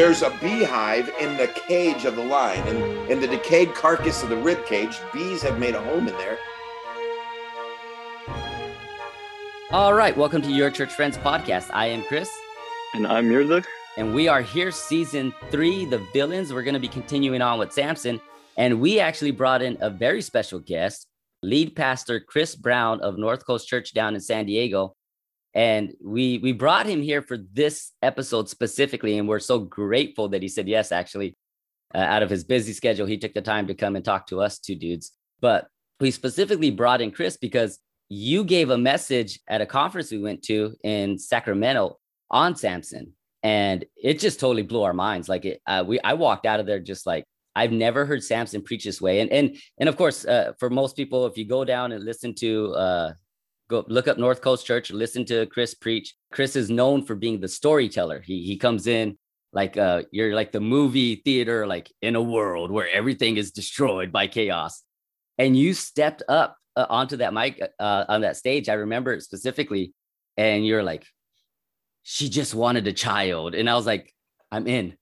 There's a beehive in the cage of the lion, and in the decayed carcass of the rib cage, bees have made a home in there. All right, welcome to Your Church Friends podcast. I am Chris. And I'm Murdoch. And we are here, season three, The Villains. We're going to be continuing on with Samson. And we actually brought in a very special guest, lead pastor Chris Brown of North Coast Church down in San Diego. And we we brought him here for this episode specifically, and we're so grateful that he said yes. Actually, uh, out of his busy schedule, he took the time to come and talk to us two dudes. But we specifically brought in Chris because you gave a message at a conference we went to in Sacramento on Samson, and it just totally blew our minds. Like it, uh, we I walked out of there just like I've never heard Samson preach this way. And and and of course, uh, for most people, if you go down and listen to uh, go look up North Coast Church, listen to Chris preach. Chris is known for being the storyteller. He he comes in like uh you're like the movie theater, like in a world where everything is destroyed by chaos. And you stepped up uh, onto that mic uh, on that stage. I remember it specifically, and you're like, she just wanted a child, and I was like, I'm in.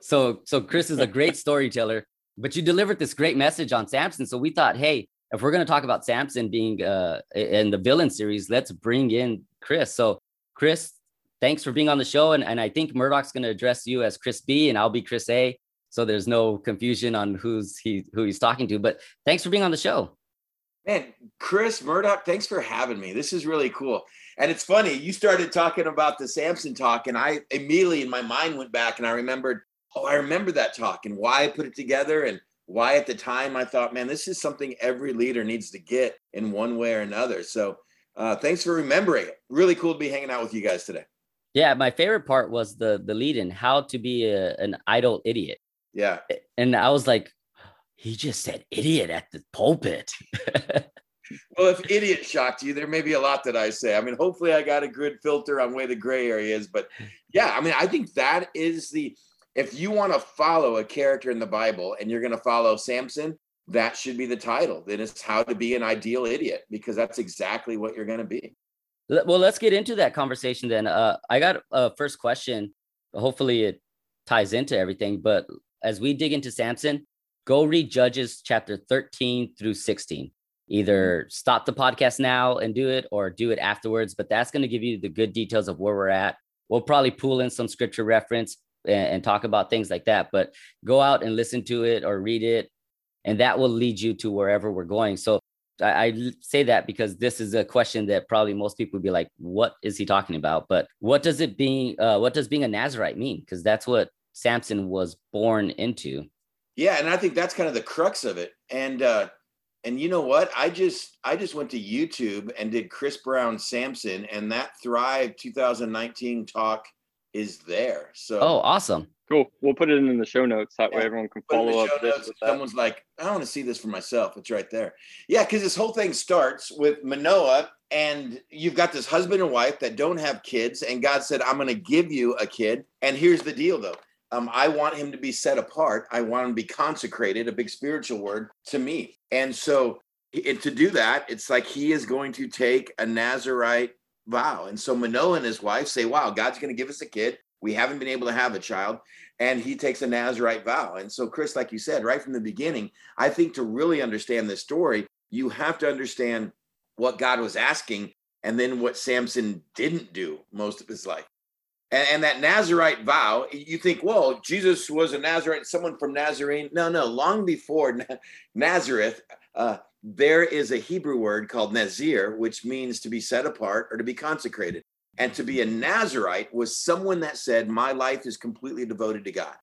So so Chris is a great storyteller, but you delivered this great message on Samson. So we thought, hey, if we're going to talk about Samson being uh, in the villain series, let's bring in Chris. So, Chris, thanks for being on the show. And, and I think Murdoch's going to address you as Chris B, and I'll be Chris A. So there's no confusion on who's he who he's talking to. But thanks for being on the show. Man, Chris Murdoch, thanks for having me. This is really cool. And it's funny, you started talking about the Samson talk, and I immediately in my mind went back and I remembered, oh, I remember that talk and why I put it together and why at the time I thought, man, this is something every leader needs to get in one way or another. So uh, thanks for remembering it. Really cool to be hanging out with you guys today. Yeah, my favorite part was the the lead in how to be a, an idle idiot. Yeah, and I was like, he just said idiot at the pulpit. well, if idiot shocked you, there may be a lot that I say. I mean, hopefully, I got a good filter on where the gray area is. But yeah, I mean, I think that is the if you want to follow a character in the Bible and you're going to follow Samson, that should be the title. Then it's how to be an ideal idiot because that's exactly what you're going to be. Well, let's get into that conversation then. Uh, I got a first question. Hopefully, it ties into everything. But as we dig into Samson, go read Judges chapter 13 through 16. Either stop the podcast now and do it or do it afterwards. But that's going to give you the good details of where we're at. We'll probably pull in some scripture reference and, and talk about things like that. But go out and listen to it or read it, and that will lead you to wherever we're going. So I, I, say that because this is a question that probably most people would be like, "What is he talking about?" But what does it being uh, what does being a Nazarite mean? Because that's what Samson was born into. Yeah, and I think that's kind of the crux of it. And uh, and you know what? I just I just went to YouTube and did Chris Brown Samson, and that Thrive 2019 talk is there. So oh, awesome. Cool. We'll put it in the show notes. That yeah. way everyone can follow up. Someone's like, I want to see this for myself. It's right there. Yeah, because this whole thing starts with Manoah, and you've got this husband and wife that don't have kids, and God said, I'm going to give you a kid. And here's the deal, though. Um, I want him to be set apart. I want him to be consecrated, a big spiritual word to me. And so it, to do that, it's like he is going to take a Nazarite vow. And so Manoah and his wife say, Wow, God's going to give us a kid. We haven't been able to have a child. And he takes a Nazarite vow. And so, Chris, like you said, right from the beginning, I think to really understand this story, you have to understand what God was asking and then what Samson didn't do most of his life. And, and, that Nazarite vow, you think, well, Jesus was a Nazarite, someone from Nazarene. No, no, long before Nazareth, uh, there is a Hebrew word called Nazir, which means to be set apart or to be consecrated. And to be a Nazarite was someone that said, My life is completely devoted to God.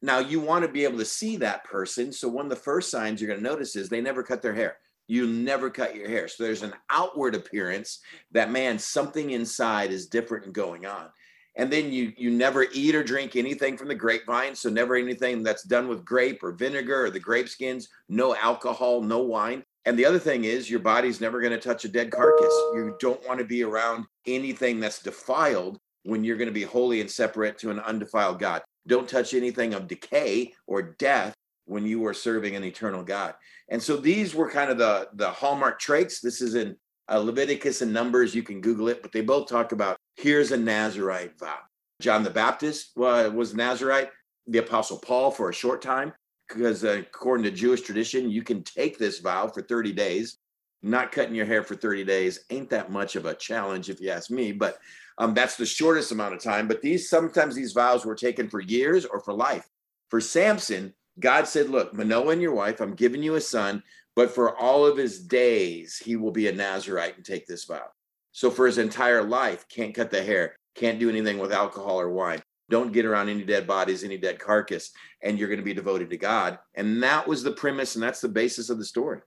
Now, you want to be able to see that person. So, one of the first signs you're going to notice is they never cut their hair. You never cut your hair. So, there's an outward appearance that, man, something inside is different and going on and then you you never eat or drink anything from the grapevine so never anything that's done with grape or vinegar or the grape skins no alcohol no wine. And the other thing is your body's never going to touch a dead carcass. You don't want to be around anything that's defiled when you're going to be holy and separate to an undefiled god. Don't touch anything of decay or death when you are serving an eternal god. And so these were kind of the the hallmark traits. This is in Uh, Leviticus and Numbers, you can Google it, but they both talk about here's a Nazarite vow. John the Baptist uh, was Nazarite, the Apostle Paul for a short time, because uh, according to Jewish tradition, you can take this vow for 30 days. Not cutting your hair for 30 days ain't that much of a challenge, if you ask me, but um, that's the shortest amount of time. But these sometimes these vows were taken for years or for life. For Samson, God said, Look, Manoah and your wife, I'm giving you a son, but for all of his days, he will be a Nazarite and take this vow. So for his entire life, can't cut the hair, can't do anything with alcohol or wine, don't get around any dead bodies, any dead carcass, and you're going to be devoted to God. And that was the premise, and that's the basis of the story.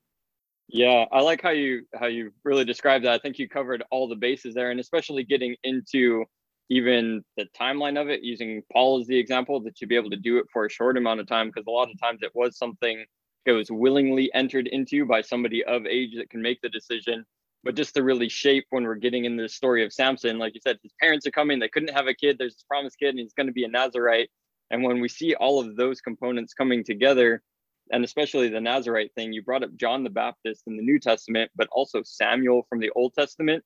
Yeah, I like how you how you really described that. I think you covered all the bases there, and especially getting into even the timeline of it, using Paul as the example, that you'd be able to do it for a short amount of time, because a lot of times it was something it was willingly entered into by somebody of age that can make the decision. But just to really shape when we're getting in the story of Samson, like you said, his parents are coming, they couldn't have a kid, there's this promised kid, and he's going to be a Nazarite. And when we see all of those components coming together, and especially the Nazarite thing, you brought up John the Baptist in the New Testament, but also Samuel from the Old Testament.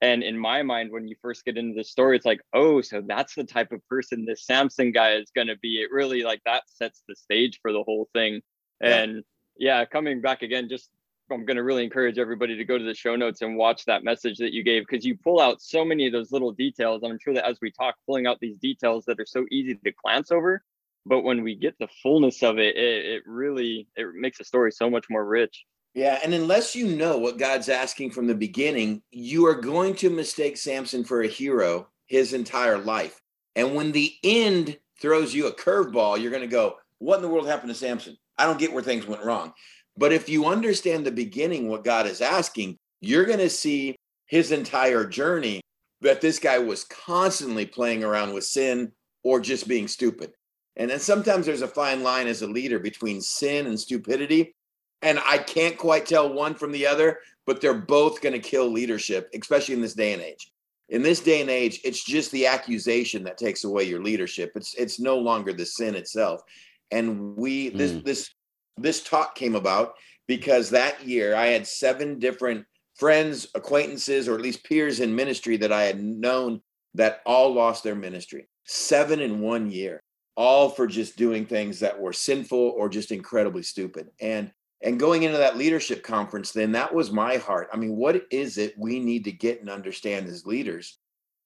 And in my mind, when you first get into the story, it's like, oh, so that's the type of person this Samson guy is going to be. It really like that sets the stage for the whole thing. And yeah, coming back again, just I'm going to really encourage everybody to go to the show notes and watch that message that you gave because you pull out so many of those little details. I'm sure that as we talk, pulling out these details that are so easy to glance over, but when we get the fullness of it, it, it really it makes the story so much more rich. Yeah, and unless you know what God's asking from the beginning, you are going to mistake Samson for a hero his entire life. And when the end throws you a curveball, you're going to go, "What in the world happened to Samson?" I don't get where things went wrong. But if you understand the beginning, what God is asking, you're going to see his entire journey that this guy was constantly playing around with sin or just being stupid. And then sometimes there's a fine line as a leader between sin and stupidity. And I can't quite tell one from the other, but they're both going to kill leadership, especially in this day and age. In this day and age, it's just the accusation that takes away your leadership. It's it's no longer the sin itself. And we this mm. this this talk came about because that year I had seven different friends, acquaintances, or at least peers in ministry that I had known that all lost their ministry. Seven in one year all for just doing things that were sinful or just incredibly stupid. And and going into that leadership conference, then that was my heart. I mean, what is it we need to get and understand as leaders?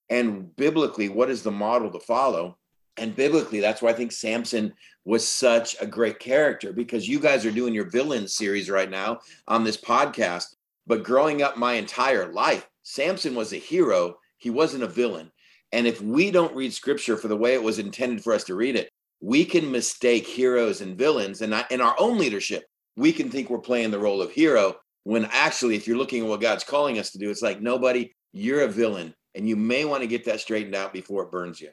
And biblically, what is the model to follow? And biblically, that's why I think Samson was such a great character because you guys are doing your villain series right now on this podcast. But growing up my entire life, Samson was a hero. He wasn't a villain. And if we don't read scripture for the way it was intended for us to read it, we can mistake heroes and villains. And in our own leadership, we can think we're playing the role of hero when actually, if you're looking at what God's calling us to do, it's like, nobody, you're a villain. And you may want to get that straightened out before it burns you.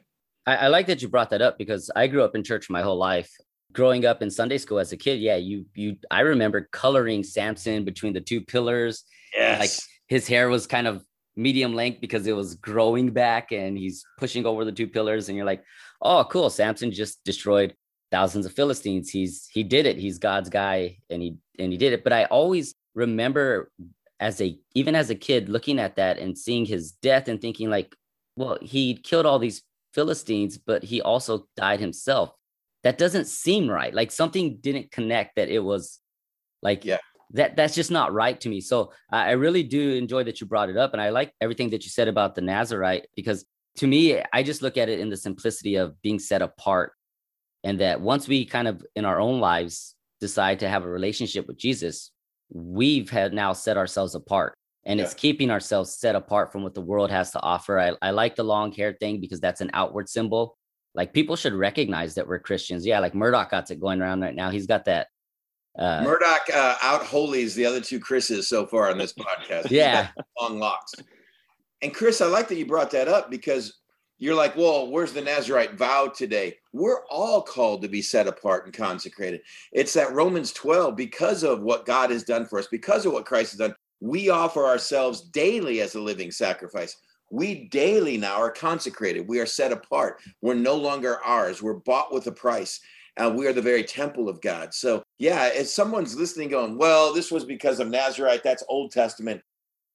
I, I like that you brought that up because I grew up in church my whole life. Growing up in Sunday school as a kid, yeah, you you I remember coloring Samson between the two pillars. Yes. Like his hair was kind of medium length because it was growing back and he's pushing over the two pillars and you're like oh cool samson just destroyed thousands of philistines he's he did it he's god's guy and he and he did it but i always remember as a even as a kid looking at that and seeing his death and thinking like well he killed all these philistines but he also died himself that doesn't seem right like something didn't connect that it was like yeah that that's just not right to me. So I really do enjoy that you brought it up, and I like everything that you said about the Nazarite because to me, I just look at it in the simplicity of being set apart, and that once we kind of in our own lives decide to have a relationship with Jesus, we've had now set ourselves apart. And yeah. it's keeping ourselves set apart from what the world has to offer. I, I like the long hair thing because that's an outward symbol. Like people should recognize that we're Christians. Yeah, like Murdoch got it going around right now. He's got that uh, Murdoch uh, out holies the other two Chris's so far on this podcast. yeah, long locks. And Chris, I like that you brought that up because you're like, well, where's the Nazarite vow today? We're all called to be set apart and consecrated. It's that Romans 12, because of what God has done for us, because of what Christ has done, we offer ourselves daily as a living sacrifice. We daily now are consecrated. We are set apart. We're no longer ours. We're bought with a price. Uh, we are the very temple of God. So, yeah, if someone's listening, going, well, this was because of Nazarite, that's Old Testament.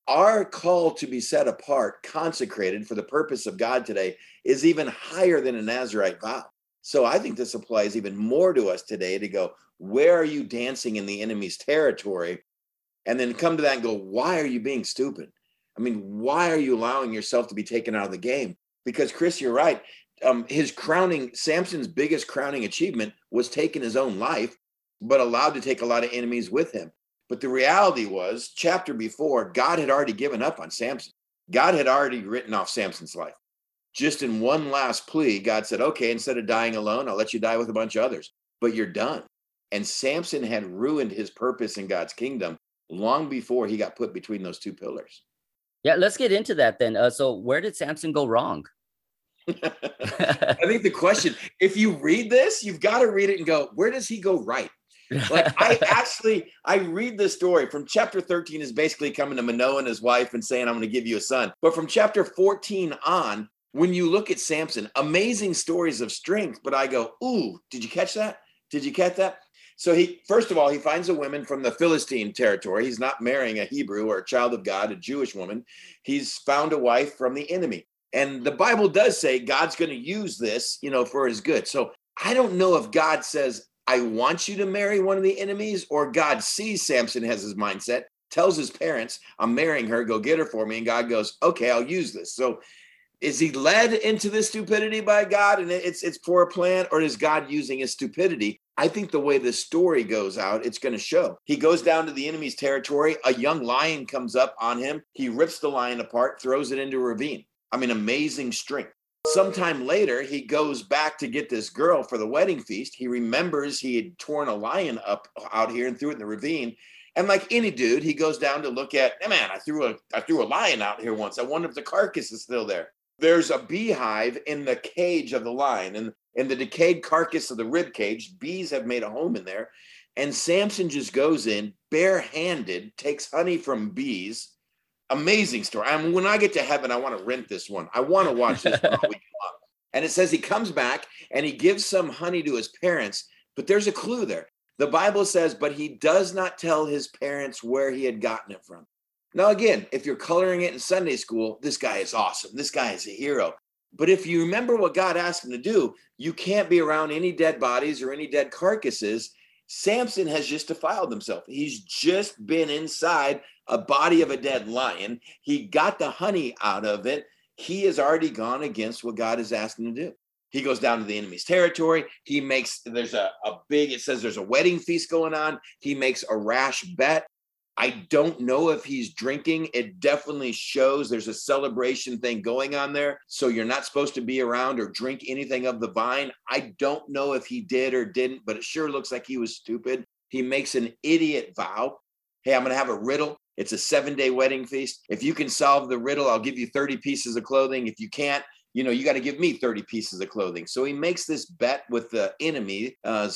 our call to be set apart, consecrated for the purpose of God today is even higher than a Nazarite vow. So I think this applies even more to us today to go, where are you dancing in the enemy's territory? And then come to that and go, why are you being stupid? I mean, why are you allowing yourself to be taken out of the game? Because Chris, you're right. Um, his crowning, Samson's biggest crowning achievement was taking his own life, but allowed to take a lot of enemies with him. But the reality was, chapter before, God had already given up on Samson. God had already written off Samson's life. Just in one last plea, God said, okay, instead of dying alone, I'll let you die with a bunch of others, but you're done. And Samson had ruined his purpose in God's kingdom long before he got put between those two pillars. Yeah, let's get into that then. Uh, so, where did Samson go wrong? I think the question, if you read this, you've got to read it and go, where does he go right? Like I actually, I read the story from chapter 13 is basically coming to Manoah and his wife and saying, I'm going to give you a son. But from chapter 14 on, when you look at Samson, amazing stories of strength. But I go, ooh, did you catch that? Did you catch that? So he, first of all, he finds a woman from the Philistine territory. He's not marrying a Hebrew or a child of God, a Jewish woman. He's found a wife from the enemy. And the Bible does say God's going to use this, you know, for his good. So I don't know if God says, I want you to marry one of the enemies, or God sees Samson has his mindset, tells his parents, I'm marrying her, go get her for me. And God goes, okay, I'll use this. So is he led into this stupidity by God and it's it's for a plan, or is God using his stupidity? I think the way the story goes out, it's going to show. He goes down to the enemy's territory. A young lion comes up on him. He rips the lion apart, throws it into a ravine. I mean, amazing strength. Sometime later, he goes back to get this girl for the wedding feast. He remembers he had torn a lion up out here and threw it in the ravine. And like any dude, he goes down to look at, hey man, I threw a I threw a lion out here once. I wonder if the carcass is still there. There's a beehive in the cage of the lion, and in the decayed carcass of the rib cage, bees have made a home in there. And Samson just goes in barehanded, takes honey from bees, amazing story. I mean, when I get to heaven, I want to rent this one. I want to watch this one And it says he comes back and he gives some honey to his parents, but there's a clue there. The Bible says, but he does not tell his parents where he had gotten it from. Now, again, if you're coloring it in Sunday school, this guy is awesome. This guy is a hero. But if you remember what God asked him to do, you can't be around any dead bodies or any dead carcasses. Samson has just defiled himself. He's just been inside a body of a dead lion. He got the honey out of it. He has already gone against what God has asked him to do. He goes down to the enemy's territory. He makes, there's a, a big, it says there's a wedding feast going on. He makes a rash bet. I don't know if he's drinking. It definitely shows there's a celebration thing going on there. So you're not supposed to be around or drink anything of the vine. I don't know if he did or didn't, but it sure looks like he was stupid. He makes an idiot vow. Hey, I'm going to have a riddle. It's a seven day wedding feast. If you can solve the riddle, I'll give you 30 pieces of clothing. If you can't, you know, you got to give me 30 pieces of clothing. So he makes this bet with the enemy's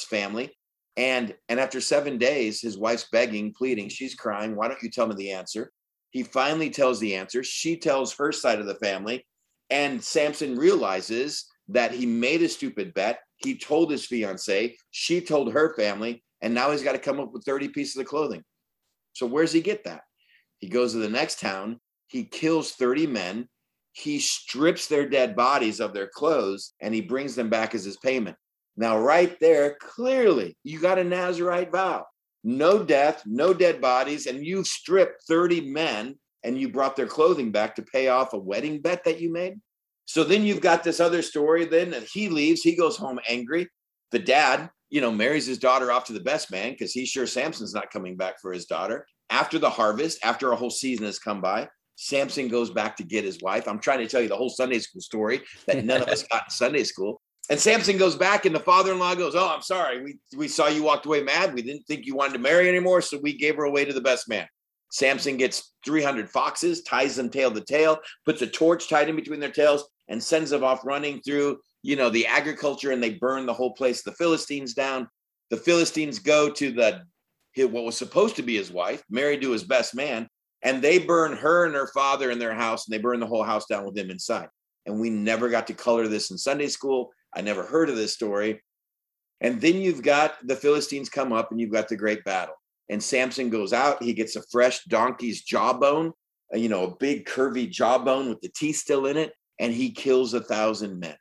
family. And, and after seven days, his wife's begging, pleading, she's crying. Why don't you tell me the answer? He finally tells the answer. She tells her side of the family. And Samson realizes that he made a stupid bet. He told his fiance, she told her family, and now he's got to come up with 30 pieces of clothing. So where's he get that? He goes to the next town. He kills 30 men. He strips their dead bodies of their clothes and he brings them back as his payment. Now, right there, clearly, you got a Nazarite vow no death, no dead bodies, and you stripped 30 men and you brought their clothing back to pay off a wedding bet that you made. So then you've got this other story then that he leaves, he goes home angry. The dad, you know, marries his daughter off to the best man because he's sure Samson's not coming back for his daughter after the harvest, after a whole season has come by, Samson goes back to get his wife. I'm trying to tell you the whole Sunday school story that none of us got in Sunday school. And Samson goes back, and the father-in-law goes, "Oh, I'm sorry. We we saw you walked away mad. We didn't think you wanted to marry anymore, so we gave her away to the best man." Samson gets 300 foxes, ties them tail to tail, puts a torch tied in between their tails, and sends them off running through, you know, the agriculture, and they burn the whole place. The Philistines down. The Philistines go to the what was supposed to be his wife, married to his best man, and they burn her and her father in their house, and they burn the whole house down with him inside. And we never got to color this in Sunday school. I never heard of this story. And then you've got the Philistines come up, and you've got the great battle. And Samson goes out. He gets a fresh donkey's jawbone, uh, you know, a big curvy jawbone with the teeth still in it, and he kills a thousand men.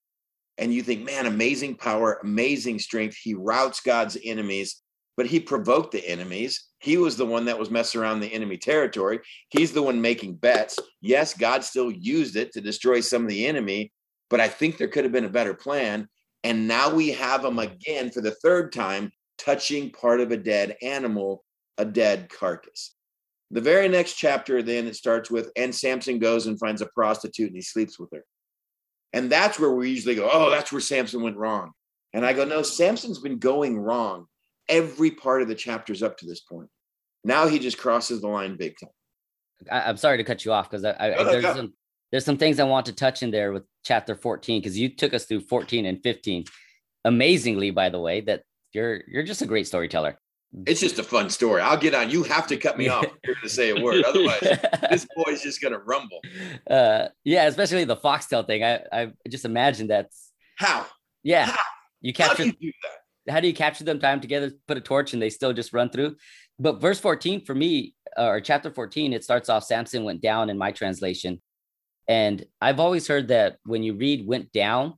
And you think, man, amazing power, amazing strength. He routs God's enemies, but he provoked the enemies. He was the one that was messing around the enemy territory. He's the one making bets. Yes, God still used it to destroy some of the enemy, but I think there could have been a better plan. And now we have him mm-hmm. again for the third time touching part of a dead animal, a dead carcass. The very next chapter, then it starts with, and Samson goes and finds a prostitute and he sleeps with her. And that's where we usually go, oh, that's where Samson went wrong. And I go, no, Samson's been going wrong every part of the chapters up to this point. Now he just crosses the line big time. I, am sorry to cut you off because I, I there's, there's some things I want to touch in there with chapter 14 because you took us through 14 and 15 amazingly, by the way, that you're you're just a great storyteller. It's just a fun story. I'll get on. You have to cut me off you're to say a word. Otherwise, this boy's just gonna rumble. Uh, yeah, especially the foxtail thing. I I just imagine that's how. Yeah, how? you capture. How do you do that? How do you capture them time together? Put a torch and they still just run through. But verse 14 for me, uh, or chapter 14, it starts off. Samson went down in my translation, and I've always heard that when you read went down,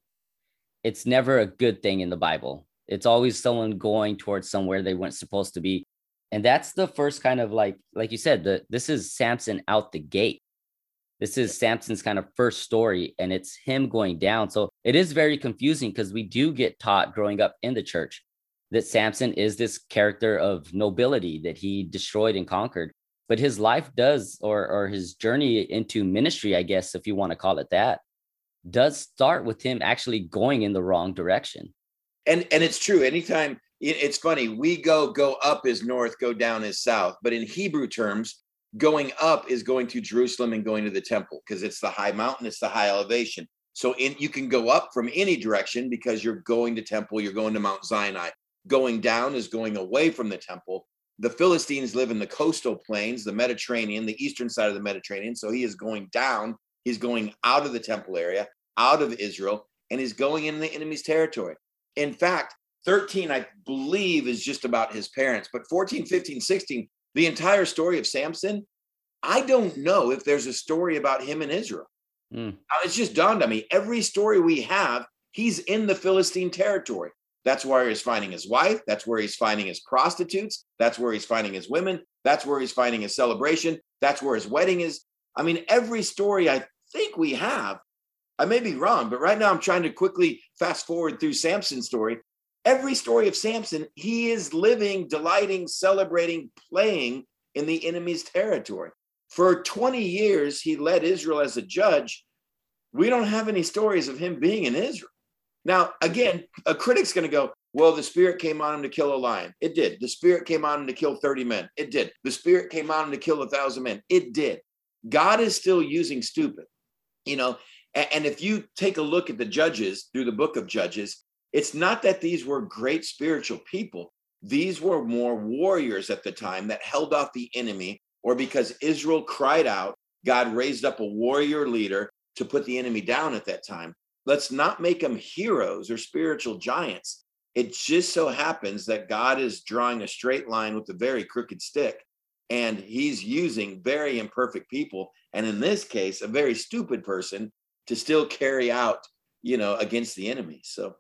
it's never a good thing in the Bible. It's always someone going towards somewhere they weren't supposed to be. And that's the first kind of like, like you said, the this is Samson out the gate. This is Samson's kind of first story, and it's him going down. So it is very confusing because we do get taught growing up in the church that Samson is this character of nobility that he destroyed and conquered. But his life does, or or his journey into ministry, I guess, if you want to call it that, does start with him actually going in the wrong direction. And and it's true anytime it's funny we go go up is north go down is south but in hebrew terms going up is going to jerusalem and going to the temple because it's the high mountain it's the high elevation. So in, you can go up from any direction because you're going to temple you're going to mount sinai. Going down is going away from the temple the philistines live in the coastal plains the mediterranean the eastern side of the mediterranean so he is going down he's going out of the temple area out of israel and he's going in the enemy's territory in fact, 13, I believe, is just about his parents, but 14, 15, 16, the entire story of Samson, I don't know if there's a story about him in Israel. Mm. It's just dawned on me. Every story we have, he's in the Philistine territory. That's where he's finding his wife. That's where he's finding his prostitutes. That's where he's finding his women. That's where he's finding his celebration. That's where his wedding is. I mean, every story I think we have I may be wrong, but right now I'm trying to quickly fast forward through Samson's story. Every story of Samson, he is living, delighting, celebrating, playing in the enemy's territory. For 20 years, he led Israel as a judge. We don't have any stories of him being in Israel. Now, again, a critic's going to go, well, the spirit came on him to kill a lion. It did. The spirit came on him to kill 30 men. It did. The spirit came on him to kill a thousand men. It did. God is still using stupid. You know, and if you take a look at the judges through the book of Judges, it's not that these were great spiritual people. These were more warriors at the time that held off the enemy, or because Israel cried out, God raised up a warrior leader to put the enemy down at that time. Let's not make them heroes or spiritual giants. It just so happens that God is drawing a straight line with a very crooked stick, and he's using very imperfect people. And in this case, a very stupid person to still carry out, you know, against the enemy. So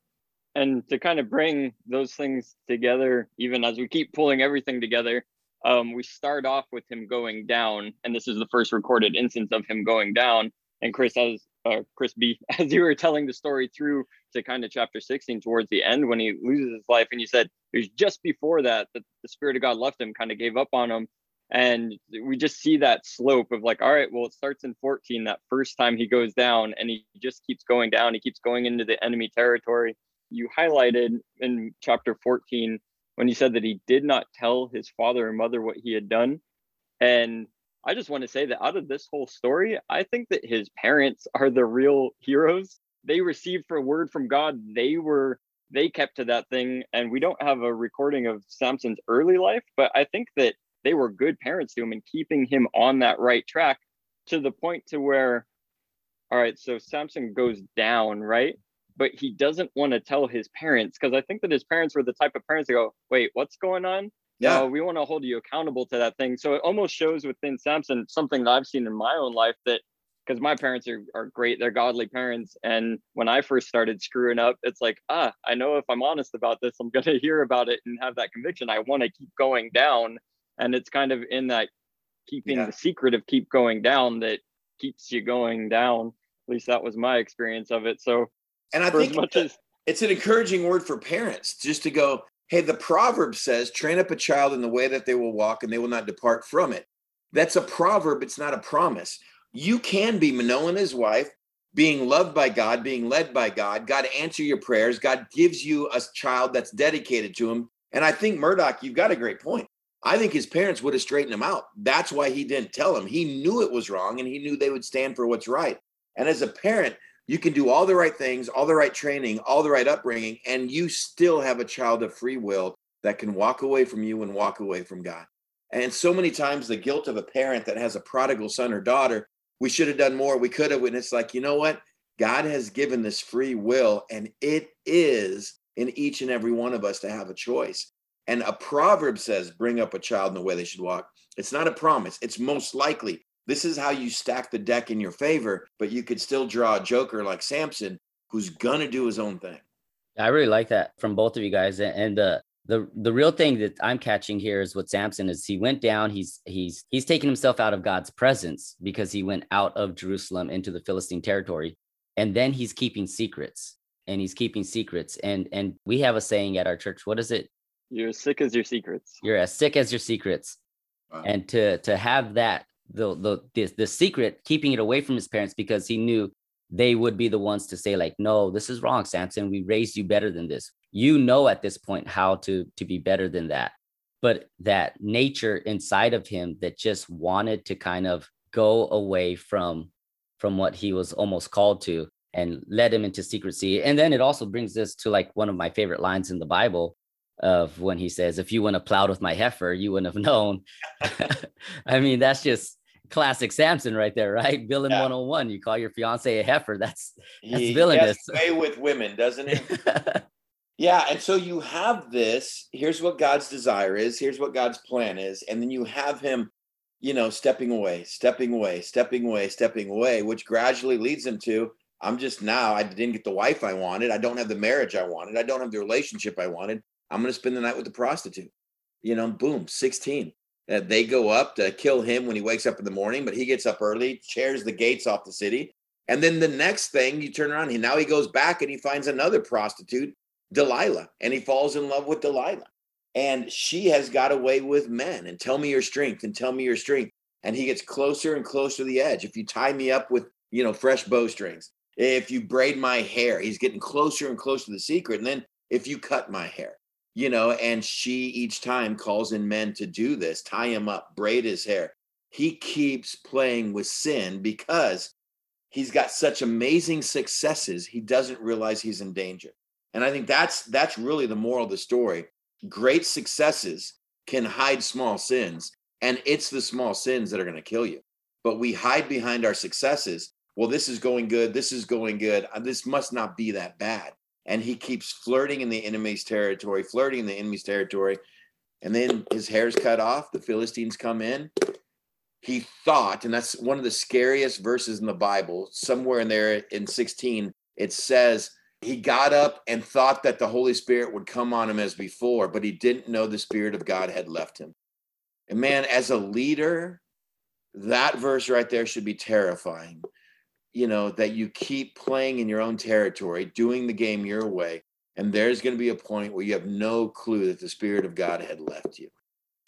and to kind of bring those things together, even as we keep pulling everything together, um, we start off with him going down, and this is the first recorded instance of him going down. And Chris, as uh, Chris B, as you were telling the story through to kind of chapter 16 towards the end when he loses his life, and you said it was just before that that the Spirit of God left him, kind of gave up on him, and we just see that slope of like all right well it starts in 14 that first time he goes down and he just keeps going down he keeps going into the enemy territory. You highlighted in chapter 14 when he said that he did not tell his father and mother what he had done. And i just want to say that out of this whole story i think that his parents are the real heroes. They received for a word from god they were they kept to that thing and we don't have a recording of samson's early life but i think that they were good parents to him and keeping him on that right track to the point to where all right so samson goes down right? But he doesn't want to tell his parents because i think that his parents were the type of parents that go wait what's going on yeah. No, we want to hold you accountable to that thing. So it almost shows within Samson something that I've seen in my own life that because my parents are, are great, they're godly parents. And when I first started screwing up, it's like, ah, I know if I'm honest about this, I'm gonna hear about it and have that conviction. I want to keep going down. And it's kind of in that keeping yeah. the secret of keep going down that keeps you going down. At least that was my experience of it. So and I think as much as it's an encouraging word for parents just to go, hey, the proverb says, train up a child in the way that they will walk and they will not depart from it. That's a proverb, it's not a promise. You can be Manoah and his wife, being loved by God, being led by God. God answer your prayers. God gives you a child that's dedicated to him. And I think Murdoch, you've got a great point. I think his parents would have straightened him out. That's why he didn't tell him. He knew it was wrong and he knew they would stand for what's right. And as a parent, you can do all the right things, all the right training, all the right upbringing, and you still have a child of free will that can walk away from you and walk away from God. And so many times, the guilt of a parent that has a prodigal son or daughter, we should have done more, we could have. And it's like, you know what? God has given this free will, and it is in each and every one of us to have a choice. And a proverb says, bring up a child in the way they should walk. It's not a promise, it's most likely this is how you stack the deck in your favor, but you could still draw a joker like Samson who's gonna do his own thing. I really like that from both of you guys. And uh, the the real thing that I'm catching here is what Samson is. He went down. He's he's he's taken himself out of God's presence because he went out of Jerusalem into the Philistine territory, and then he's keeping secrets. And he's keeping secrets. And and we have a saying at our church. What is it? You're as sick as your secrets. You're as sick as your secrets. Wow. And to to have that the the the, the secret, keeping it away from his parents because he knew they would be the ones to say like no this is wrong samson. We raised you better than this. You know at this point how to to be better than that. But that nature inside of him that just wanted to kind of go away from from what he was almost called to and led him into secrecy. And then it also brings us to like one of my favorite lines in the bible of when he says if you wouldn't have plowed with my heifer you wouldn't have known. I mean that's just classic Samson right there, right? Villain yeah. 101. You call your fiance a heifer. That's that's he villainous. Way with women, doesn't he? yeah. And so you have this. Here's what God's desire is. Here's what God's plan is. And then you have him, you know, stepping away, stepping away, stepping away, stepping away, which gradually leads him to I'm just now, I didn't get the wife I wanted. I don't have the marriage I wanted. I don't have the relationship I wanted. I'm going to spend the night with the prostitute. You know, boom, 16 uh, they go up to kill him when he wakes up in the morning, but he gets up early, tears the gates off the city. And then the next thing you turn around, he now he goes back and he finds another prostitute, Delilah, and he falls in love with Delilah. And she has got away with men and tell me your strength and tell me your strength. And he gets closer and closer to the edge. If you tie me up with, you know, fresh bowstrings, if you braid my hair, he's getting closer and closer to the secret. And then if you cut my hair, you know, and she each time calls in men to do this, tie him up, braid his hair. He keeps playing with sin because he's got such amazing successes, he doesn't realize he's in danger. And I think that's that's really the moral of the story. Great successes can hide small sins, and it's the small sins that are going to kill you. But we hide behind our successes. Well, this is going good. This is going good. Uh, this must not be that bad and he keeps flirting in the enemy's territory, flirting in the enemy's territory. And then his hair's cut off. The Philistines come in. He thought, and that's one of the scariest verses in the Bible, somewhere in there in 16, it says, he got up and thought that the Holy Spirit would come on him as before, but he didn't know the Spirit of God had left him. And man, as a leader, that verse right there should be terrifying you know that you keep playing in your own territory doing the game your way and there's going to be a point where you have no clue that the spirit of god had left you.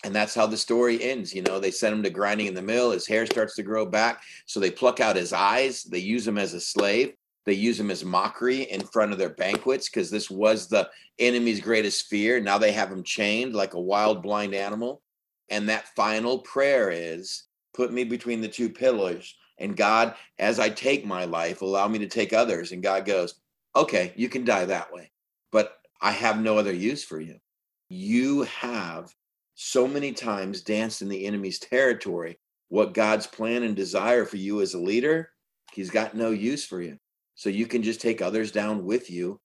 And that's how the story ends you know they send him to grinding in the mill his hair starts to grow back so they pluck out his eyes they use him as a slave they use him as mockery in front of their banquets because this was the enemy's greatest fear now they have him chained like a wild blind animal. And that final prayer is put me between the two pillars and God, as I take my life, allow me to take others. And God goes, okay, you can die that way, but I have no other use for you. You have so many times danced in the enemy's territory. What God's plan and desire for you as a leader, he's got no use for you. So you can just take others down with you.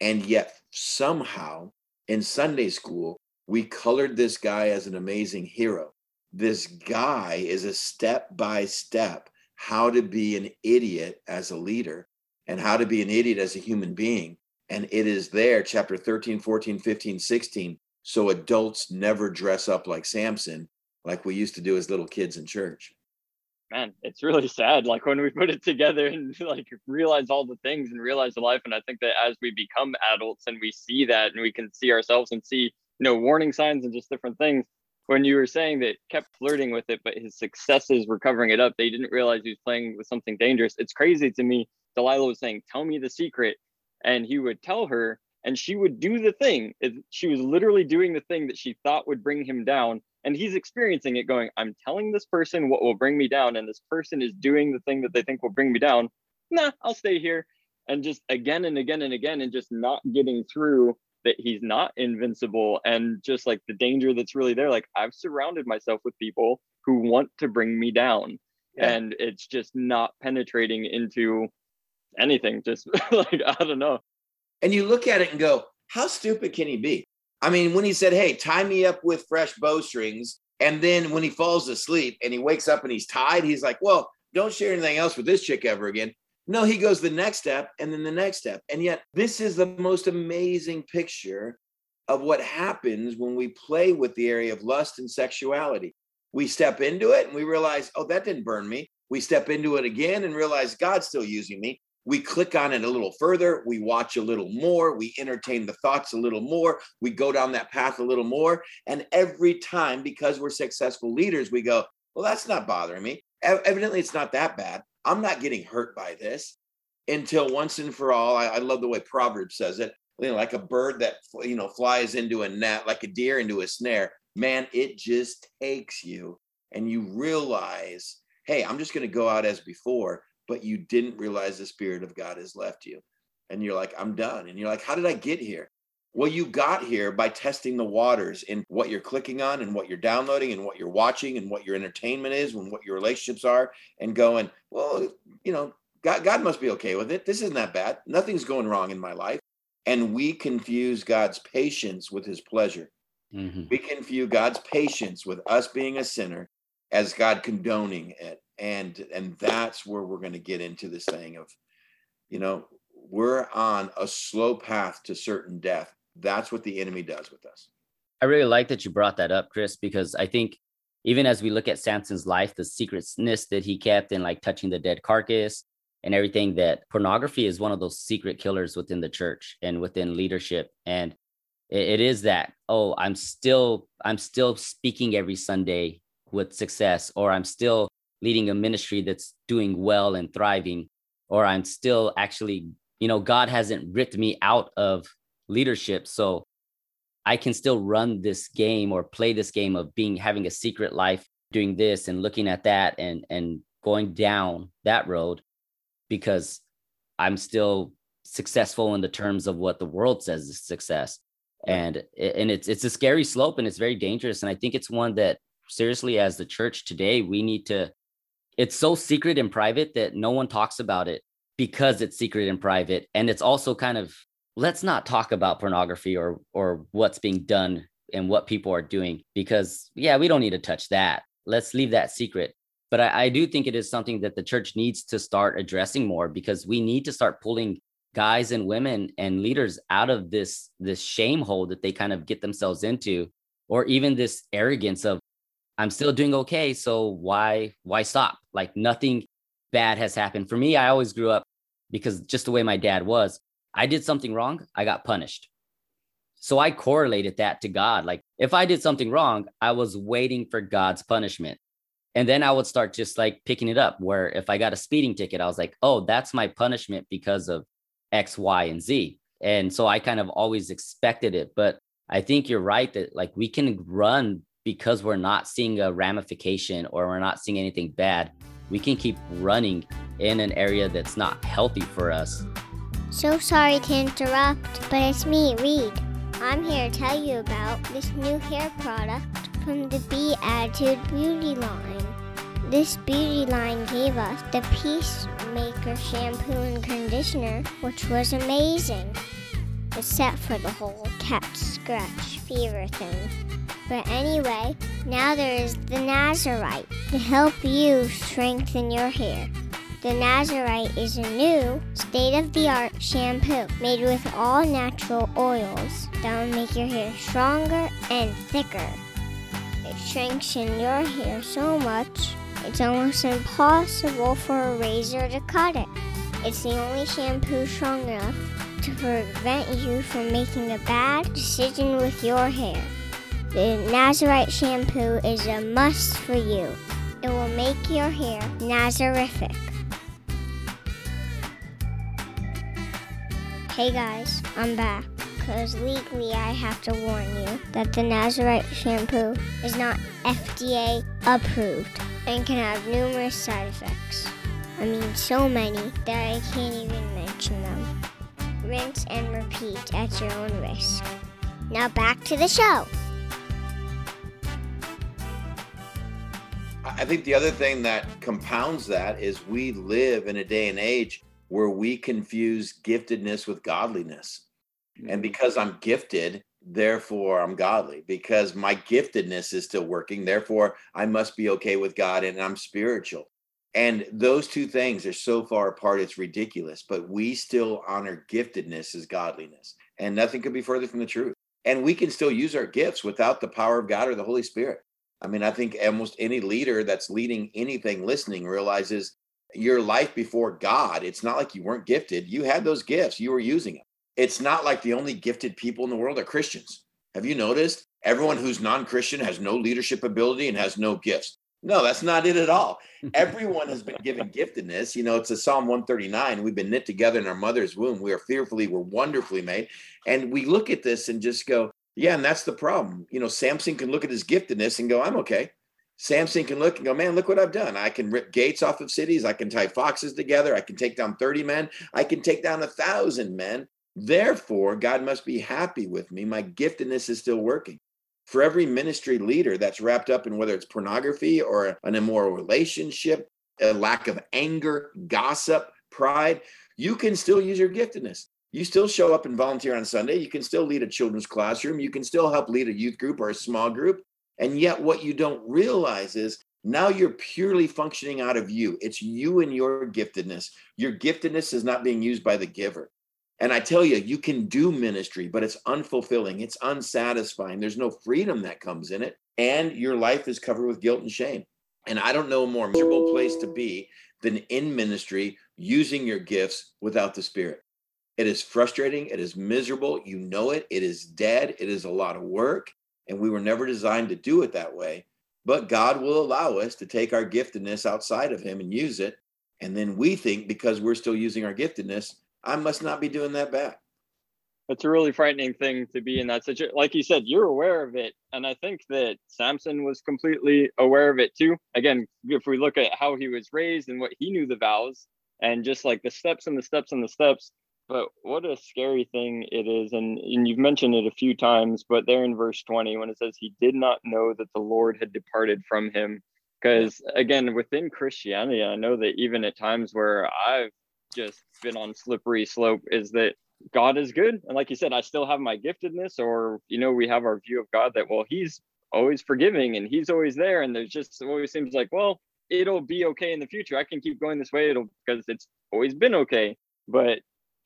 And yet, somehow in Sunday school, We colored this guy as an amazing hero. This guy is a step by step how to be an idiot as a leader and how to be an idiot as a human being. And it is there, chapter 13, 14, 15, 16. So adults never dress up like Samson, like we used to do as little kids in church. Man, it's really sad. Like when we put it together and like realize all the things and realize the life. And I think that as we become adults and we see that and we can see ourselves and see, you know, warning signs and just different things, when you were saying that kept flirting with it, but his successes were covering it up, they didn't realize he was playing with something dangerous. It's crazy to me. Delilah was saying, Tell me the secret. And he would tell her, and she would do the thing. She was literally doing the thing that she thought would bring him down. And he's experiencing it going, I'm telling this person what will bring me down. And this person is doing the thing that they think will bring me down. Nah, I'll stay here. And just again and again and again, and just not getting through that he's not invincible and just like the danger that's really there like i've surrounded myself with people who want to bring me down yeah. and it's just not penetrating into anything just like i don't know. And you look at it and go how stupid can he be? I mean when he said hey tie me up with fresh bowstrings and then when he falls asleep and he wakes up and he's tied he's like well don't share anything else with this chick ever again no, he goes the next step and then the next step. And yet, this is the most amazing picture of what happens when we play with the area of lust and sexuality. We step into it and we realize, oh, that didn't burn me. We step into it again and realize God's still using me. We click on it a little further. We watch a little more. We entertain the thoughts a little more. We go down that path a little more. And every time, because we're successful leaders, we go, well, that's not bothering me. Evidently, it's not that bad. I'm not getting hurt by this until once and for all. I, I love the way Proverbs says it. You know, like a bird that you know flies into a net, like a deer into a snare. Man, it just takes you, and you realize, hey, I'm just going to go out as before. But you didn't realize the Spirit of God has left you, and you're like, I'm done. And you're like, how did I get here? Well, you got here by testing the waters in what you're clicking on and what you're downloading and what you're watching and what your entertainment is and what your relationships are and going, well, you know, God, God must be okay with it. This isn't that bad. Nothing's going wrong in my life. And we confuse God's patience with his pleasure. Mm-hmm. We confuse God's patience with us being a sinner as God condoning it. And and that's where we're going to get into this thing of, you know, we're on a slow path to certain death that's what the enemy does with us. I really like that you brought that up, Chris, because I think even as we look at Samson's life, the secretness that he kept in like touching the dead carcass and everything, that pornography is one of those secret killers within the church and within leadership. And it, it is that, oh, I'm still, I'm still speaking every Sunday with success, or I'm still leading a ministry that's doing well and thriving, or I'm still actually, you know, God hasn't ripped me out of leadership. So I can still run this game or play this game of being having a secret life, doing this and looking at that and and going down that road because I'm still successful in the terms of what the world says is success. And and it's it's a scary slope and it's very dangerous. And I think it's one that seriously as the church today, we need to it's so secret and private that no one talks about it because it's secret and private. And it's also kind of let's not talk about pornography or or what's being done and what people are doing because yeah we don't need to touch that. Let's leave that secret. But I, I, do think it is something that the church needs to start addressing more because we need to start pulling guys and women and leaders out of this this shame hole that they kind of get themselves into or even this arrogance of i'm still doing okay so why why stop? Like nothing bad has happened. For me i always grew up because just the way my dad was I did something wrong, I got punished. So I correlated that to God. Like if I did something wrong, I was waiting for God's punishment. And then I would start just like picking it up where if I got a speeding ticket, I was like, oh, that's my punishment because of X, Y, and Z. And so I kind of always expected it. But I think you're right that like we can run because we're not seeing a ramification or we're not seeing anything bad. We can keep running in an area that's not healthy for us so sorry to interrupt, but it's me, Reed. I'm here to tell you about this new hair product from the Be Attitude Beauty line. This beauty line gave us the Peacemaker shampoo and conditioner, which was amazing, except for the whole cat scratch fever thing. But anyway, now there is the Nazarite to help you strengthen your hair. The Nazarite is a new, state of the art shampoo made with all natural oils that will make your hair stronger and thicker. It strengthens your hair so much it's almost impossible for a razor to cut it. It's the only shampoo strong enough to prevent you from making a bad decision with your hair. The Nazarite shampoo is a must for you. It will make your hair Nazarific. Hey guys, I'm back because legally I have to warn you that the Nazarite shampoo is not FDA approved and can have numerous side effects. I mean, so many that I can't even mention them. Rinse and repeat at your own risk. Now back to the show. I think the other thing that compounds that is we live in a day and age where we confuse giftedness with godliness. And mm-hmm. because I'm gifted, therefore I'm godly. Because my giftedness is still working, therefore I must be okay with God and I'm spiritual. And those two things are so far apart, it's ridiculous. But we still honor giftedness as godliness. And nothing could be further from the truth. And we can still use our gifts without the power of God or the Holy Spirit. I mean, I think almost any leader that's leading anything listening realizes your life before God, it's not like you weren't gifted. You had those gifts, you were using them. It's not like the only gifted people in the world are Christians. Have you noticed? Everyone who's non Christian has no leadership ability and has no gifts. No, that's not it at all. Everyone has been given giftedness. You know, it's a Psalm 139. We've been knit together in our mother's womb. We are fearfully, we're wonderfully made. And we look at this and just go, yeah, and that's the problem. You know, Samson can look at his giftedness and go, I'm okay. Samson can look and go, man, look what I've done. I can rip gates off of cities. I can tie foxes together. I can take down 30 men. I can take down a thousand men. Therefore, God must be happy with me. My giftedness is still working. For every ministry leader that's wrapped up in whether it's pornography or an immoral relationship, a lack of anger, gossip, pride, you can still use your giftedness. You still show up and volunteer on Sunday. You can still lead a children's classroom. You can still help lead a youth group or a small group. And yet, what you don't realize is now you're purely functioning out of you. It's you and your giftedness. Your giftedness is not being used by the giver. And I tell you, you can do ministry, but it's unfulfilling, it's unsatisfying. There's no freedom that comes in it. And your life is covered with guilt and shame. And I don't know a more miserable place to be than in ministry using your gifts without the Spirit. It is frustrating. It is miserable. You know it. It is dead. It is a lot of work and we were never designed to do it that way. But God will allow us to take our giftedness outside of Him and use it. And then we think because we're still using our giftedness, I must not be doing that bad. It's a really frightening thing to be in that situation. Like you said, you're aware of it. And I think that Samson was completely aware of it too. Again, if we look at how he was raised and what he knew the vows and just like the steps and the steps and the steps, but what a scary thing it is. And, and you've mentioned it a few times, but there in verse 20, when it says he did not know that the Lord had departed from him. Because again, within Christianity, I know that even at times where I've just been on slippery slope, is that God is good. And like you said, I still have my giftedness, or, you know, we have our view of God that, well, he's always forgiving and he's always there. And there's just always seems like, well, it'll be okay in the future. I can keep going this way. It'll because it's always been okay. But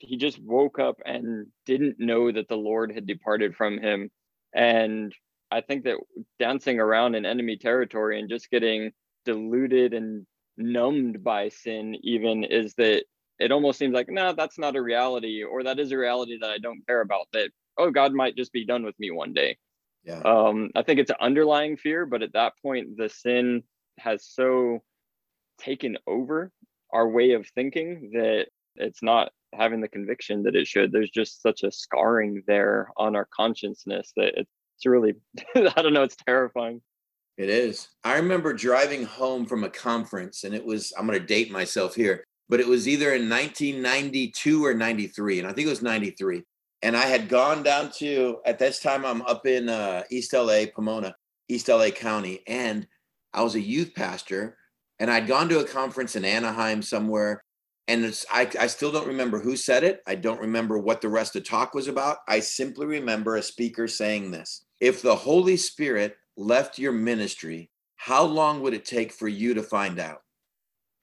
he just woke up and didn't know that the Lord had departed from him. And I think that dancing around in enemy territory and just getting deluded and numbed by sin, even is that it almost seems like, no, that's not a reality, or that is a reality that I don't care about. That, oh, God might just be done with me one day. Yeah. Um, I think it's an underlying fear, but at that point, the sin has so taken over our way of thinking that it's not having the conviction that it should. There's just such a scarring there on our consciousness that it's really, I don't know, it's terrifying. It is. I remember driving home from a conference, and it was, I'm going to date myself here, but it was either in 1992 or 93. And I think it was 93. And I had gone down to, at this time, I'm up in uh, East LA, Pomona, East LA County. And I was a youth pastor, and I'd gone to a conference in Anaheim somewhere And it's, I, I still don't remember who said it. I don't remember what the rest of the talk was about. I simply remember a speaker saying this If the Holy Spirit left your ministry, how long would it take for you to find out?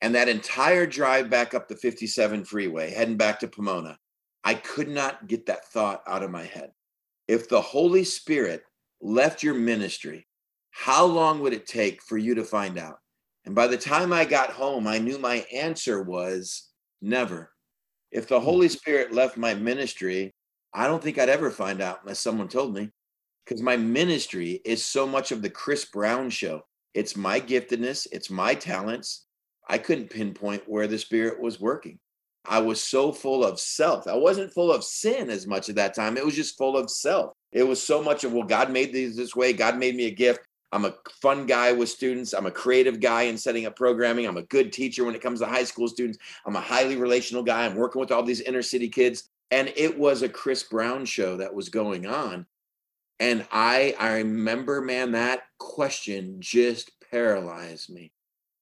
And that entire drive back up the 57 freeway, heading back to Pomona, I could not get that thought out of my head. If the Holy Spirit left your ministry, how long would it take for you to find out? And by the time I got home, I knew my answer was never. If the hmm. Holy Spirit left my ministry, I don't think I'd ever find out unless someone told me. Because my ministry is so much of the Chris Brown show. It's my giftedness, it's my talents. I couldn't pinpoint where the Spirit was working. I was so full of self. I wasn't full of sin as much at that time. It was just full of self. It was so much of, well, God made these this way. God made me a gift. I'm a fun guy with students. I'm a creative guy in setting up programming. I'm a good teacher when it comes to high school students. I'm a highly relational guy. I'm working with all these inner city kids. And it was a Chris Brown show that was going on. And I I remember, man, that question just paralyzed me.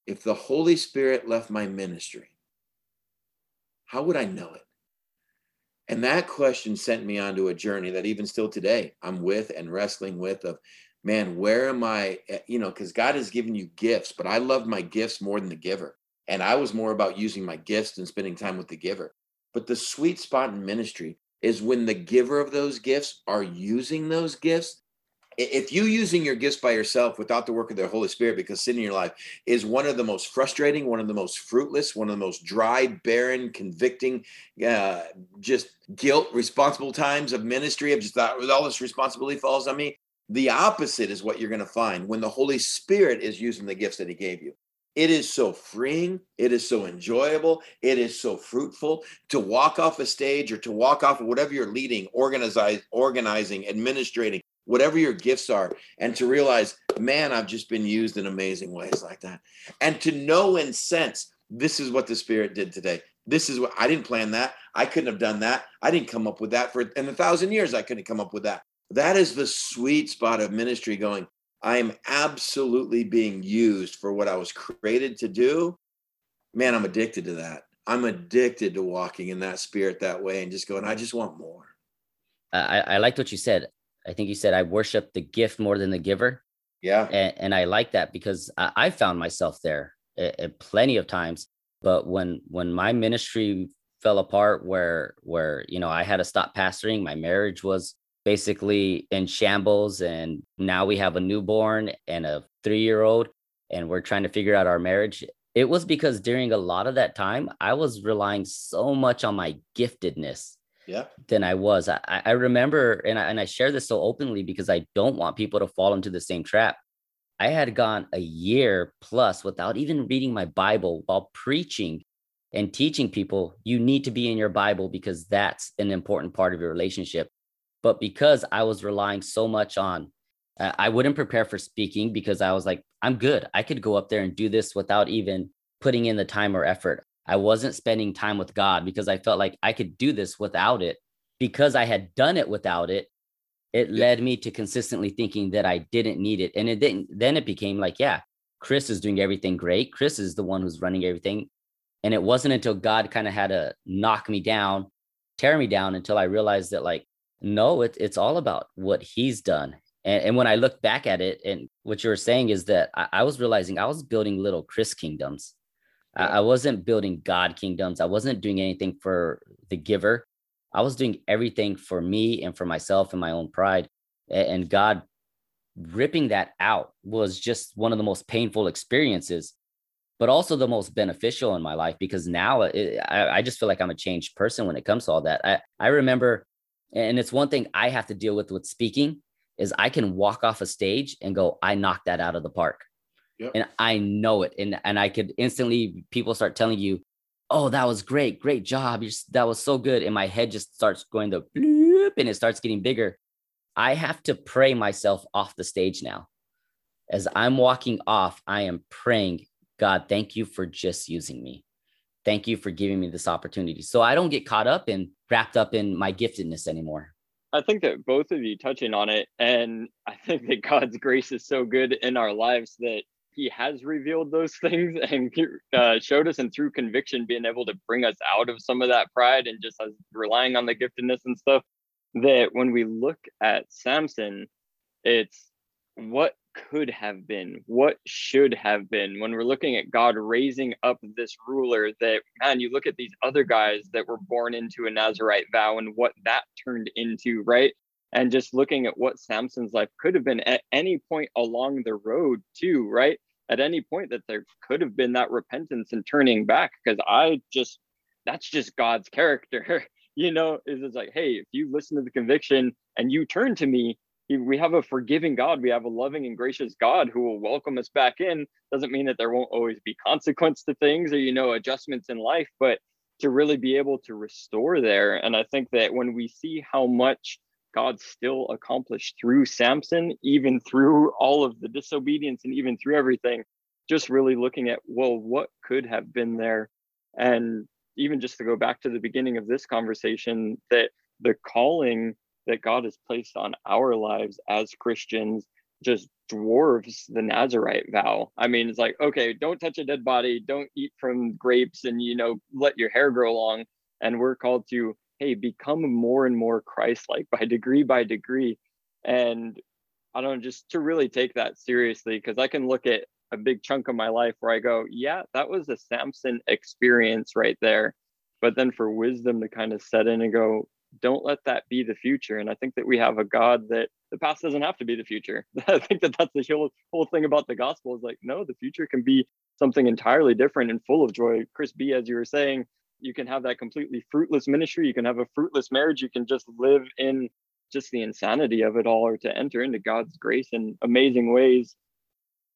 If the Holy Spirit left my ministry, how would I know it? And that question sent me onto a journey that even still today I'm with and wrestling with of man, where am I? Eh, you know, because God has given you gifts, but I love my gifts more than the giver. And I was more about using my gifts and spending time with the giver. But the sweet spot in ministry is when the giver of those gifts are using those gifts if you using your gifts by yourself without the work of the Holy Spirit because sin in your life is one of the most frustrating, one of the most fruitless, one of the most dry, barren, convicting, uh, just guilt, responsible times of ministry of just thought with all this responsibility falls on me. The opposite is what you're going to find when the Holy Spirit is using the gifts that He gave you. It is so freeing. It is so enjoyable. It is so fruitful to walk off a stage or to walk off whatever you're leading, organizing, organizing, administrating, whatever your gifts are, and to realize, man, I've just been used in amazing ways like that. And to know and sense, this is what the Spirit did today. This is what I didn't plan that. I couldn't have done that. I didn't come up with that for in a thousand years. I couldn't come up with that. That is the sweet spot of ministry going, I am absolutely being used for what I was created to do. Man, I'm addicted to that. I'm addicted to walking in that spirit that way and just going, I just want more. I, I liked what you said. I think you said I worship the gift more than the giver. Yeah. And, and I like that because I, I found myself there at, at plenty of times. But when when my ministry fell apart, where where you know I had to stop pastoring, my marriage was basically in shambles, and now we have a newborn and a three year old, and we're trying to figure out our marriage. It was because during a lot of that time, I was relying so much on my giftedness yeah. than I was. I, I remember, and I, and I share this so openly because I don't want people to fall into the same trap. I had gone a year plus without even reading my Bible while preaching and teaching people you need to be in your Bible because that's an important part of your relationship. But because I was relying so much on, uh, I wouldn't prepare for speaking because I was like, I'm good. I could go up there and do this without even putting in the time or effort. I wasn't spending time with God because I felt like I could do this without it. Because I had done it without it, it yeah. led me to consistently thinking that I didn't need it. And it didn't, then it became like, yeah, Chris is doing everything great. Chris is the one who's running everything. And it wasn't until God kind of had to knock me down, tear me down until I realized that, like, no, it, it's all about what he's done. And, and when I look back at it, and what you were saying is that I, I was realizing I was building little Chris kingdoms yeah. I, I wasn't building God kingdoms. I wasn't doing anything for the giver. I was doing everything for me and for myself and my own pride. And God ripping that out was just one of the most painful experiences, but also the most beneficial in my life because now it, I, I, just feel like I'm a changed person when it comes to all that. I, I remember, and it's one thing I have to deal with with speaking is I can walk off a stage and go, I knocked that out of the park. Yep. And I know it. And and I could instantly people start telling you, oh, that was great, great job. You're, that was so good. And my head just starts going to bloop and it starts getting bigger. I have to pray myself off the stage now. As I'm walking off, I am praying, God, thank you for just using me. Thank you for giving me this opportunity. So I don't get caught up and wrapped up in my giftedness anymore. I think that both of you touching on it, and I think that God's grace is so good in our lives that he has revealed those things and uh, showed us and through conviction being able to bring us out of some of that pride and just us relying on the giftedness and stuff that when we look at samson it's what could have been what should have been when we're looking at god raising up this ruler that man you look at these other guys that were born into a nazarite vow and what that turned into right and just looking at what Samson's life could have been at any point along the road, too, right? At any point that there could have been that repentance and turning back, because I just, that's just God's character, you know, is it's like, hey, if you listen to the conviction and you turn to me, we have a forgiving God. We have a loving and gracious God who will welcome us back in. Doesn't mean that there won't always be consequence to things or, you know, adjustments in life, but to really be able to restore there. And I think that when we see how much God still accomplished through Samson, even through all of the disobedience and even through everything. Just really looking at, well, what could have been there? And even just to go back to the beginning of this conversation, that the calling that God has placed on our lives as Christians just dwarfs the Nazarite vow. I mean, it's like, okay, don't touch a dead body, don't eat from grapes, and you know, let your hair grow long. And we're called to hey, become more and more Christ-like by degree by degree. And I don't know, just to really take that seriously, because I can look at a big chunk of my life where I go, yeah, that was a Samson experience right there. But then for wisdom to kind of set in and go, don't let that be the future. And I think that we have a God that the past doesn't have to be the future. I think that that's the whole, whole thing about the gospel is like, no, the future can be something entirely different and full of joy. Chris B, as you were saying, you can have that completely fruitless ministry you can have a fruitless marriage you can just live in just the insanity of it all or to enter into god's grace in amazing ways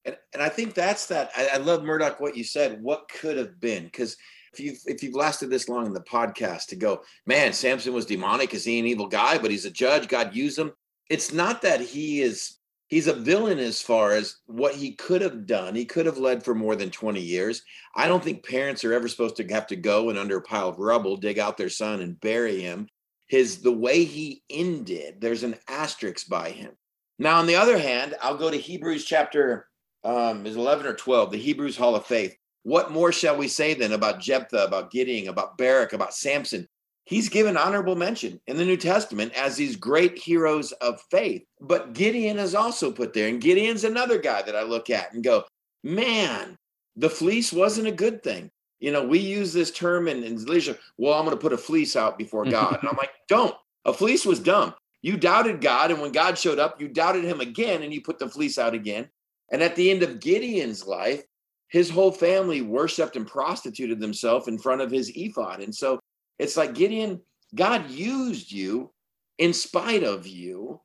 and, and i think that's that I, I love murdoch what you said what could have been because if you've if you've lasted this long in the podcast to go man samson was demonic is he an evil guy but he's a judge god used him it's not that he is he's a villain as far as what he could have done. He could have led for more than 20 years. I don't think parents are ever supposed to have to go and under a pile of rubble dig out their son and bury him. His the way he ended, there's an asterisk by him. Now, on the other hand, I'll go to Hebrews chapter um, is 11 or 12, the Hebrews Hall of Faith. What more shall we say then about Jephthah, about Gideon, about Barak, about Samson? he's given honorable mention in the New Testament as these great heroes of faith. But Gideon is also put there. And Gideon's another guy that I look at and go, man, the fleece wasn't a good thing. You know, we use this term in, in leisure. Well, I'm going to put a fleece out before God. and I'm like, don't. A fleece was dumb. You doubted God. And when God showed up, you doubted him again and you put the fleece out again. And at the end of Gideon's life, his whole family worshiped and prostituted themselves in front of his ephod. And so it's like Gideon, God used you in spite of you.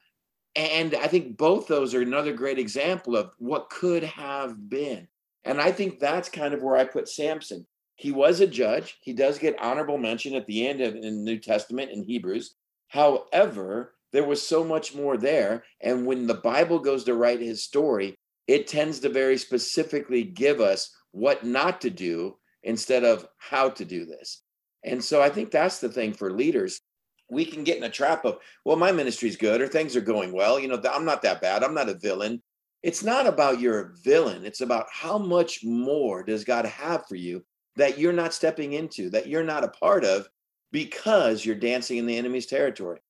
And I think both those are another great example of what could have been. And I think that's kind of where I put Samson. He was a judge. He does get honorable mention at the end of in the New Testament in Hebrews. However, there was so much more there. And when the Bible goes to write his story, it tends to very specifically give us what not to do instead of how to do this. And so I think that's the thing for leaders. We can get in a trap of, well, my ministry's good or things are going well. You know, I'm not that bad. I'm not a villain. It's not about you're a villain. It's about how much more does God have for you that you're not stepping into, that you're not a part of because you're dancing in the enemy's territory.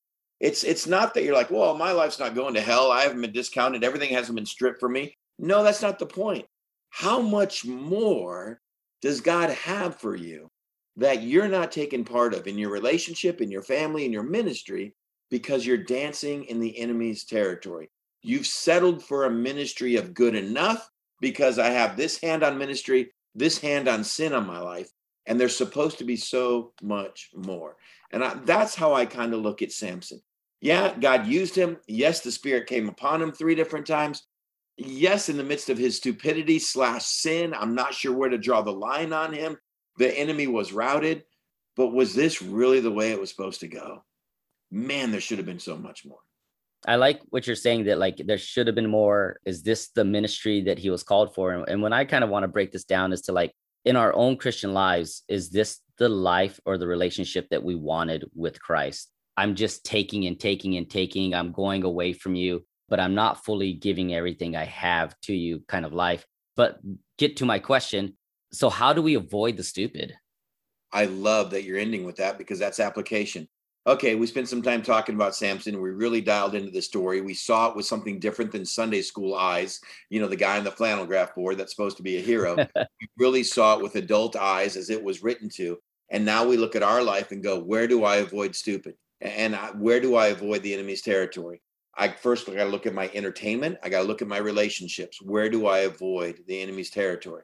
It's it's not that you're like, well, my life's not going to hell. I haven't been discounted. Everything hasn't been stripped from me. No, that's not the point. How much more does God have for you that you're not taking part of in your relationship, in your family, in your ministry, because you're dancing in the enemy's territory. You've settled for a ministry of good enough because I have this hand on ministry, this hand on sin on my life, and there's supposed to be so much more. And I, that's how I kind of look at Samson. Yeah, God used him. Yes, the Spirit came upon him three different times. Yes, in the midst of his stupidity slash sin, I'm not sure where to draw the line on him the enemy was routed, but was this really the way it was supposed to go? Man, there should have been so much more. I like what you're saying that like there should have been more. Is this the ministry that he was called for? And, when I kind of want to break this down is to like in our own Christian lives, is this the life or the relationship that we wanted with Christ? I'm just taking and taking and taking. I'm going away from you, but I'm not fully giving everything I have to you kind of life But get to my question. So, how do we avoid the stupid? I love that you're ending with that because that's application. Okay, we spent some time talking about Samson. We really dialed into the story. We saw it with something different than Sunday school eyes. You know, the guy on the flannel graph board that's supposed to be a hero. we really saw it with adult eyes as it was written to. And now we look at our life and go, where do I avoid stupid? And I, where do I avoid the enemy's territory? I first I got to look at my entertainment. I got to look at my relationships. Where do I avoid the enemy's territory?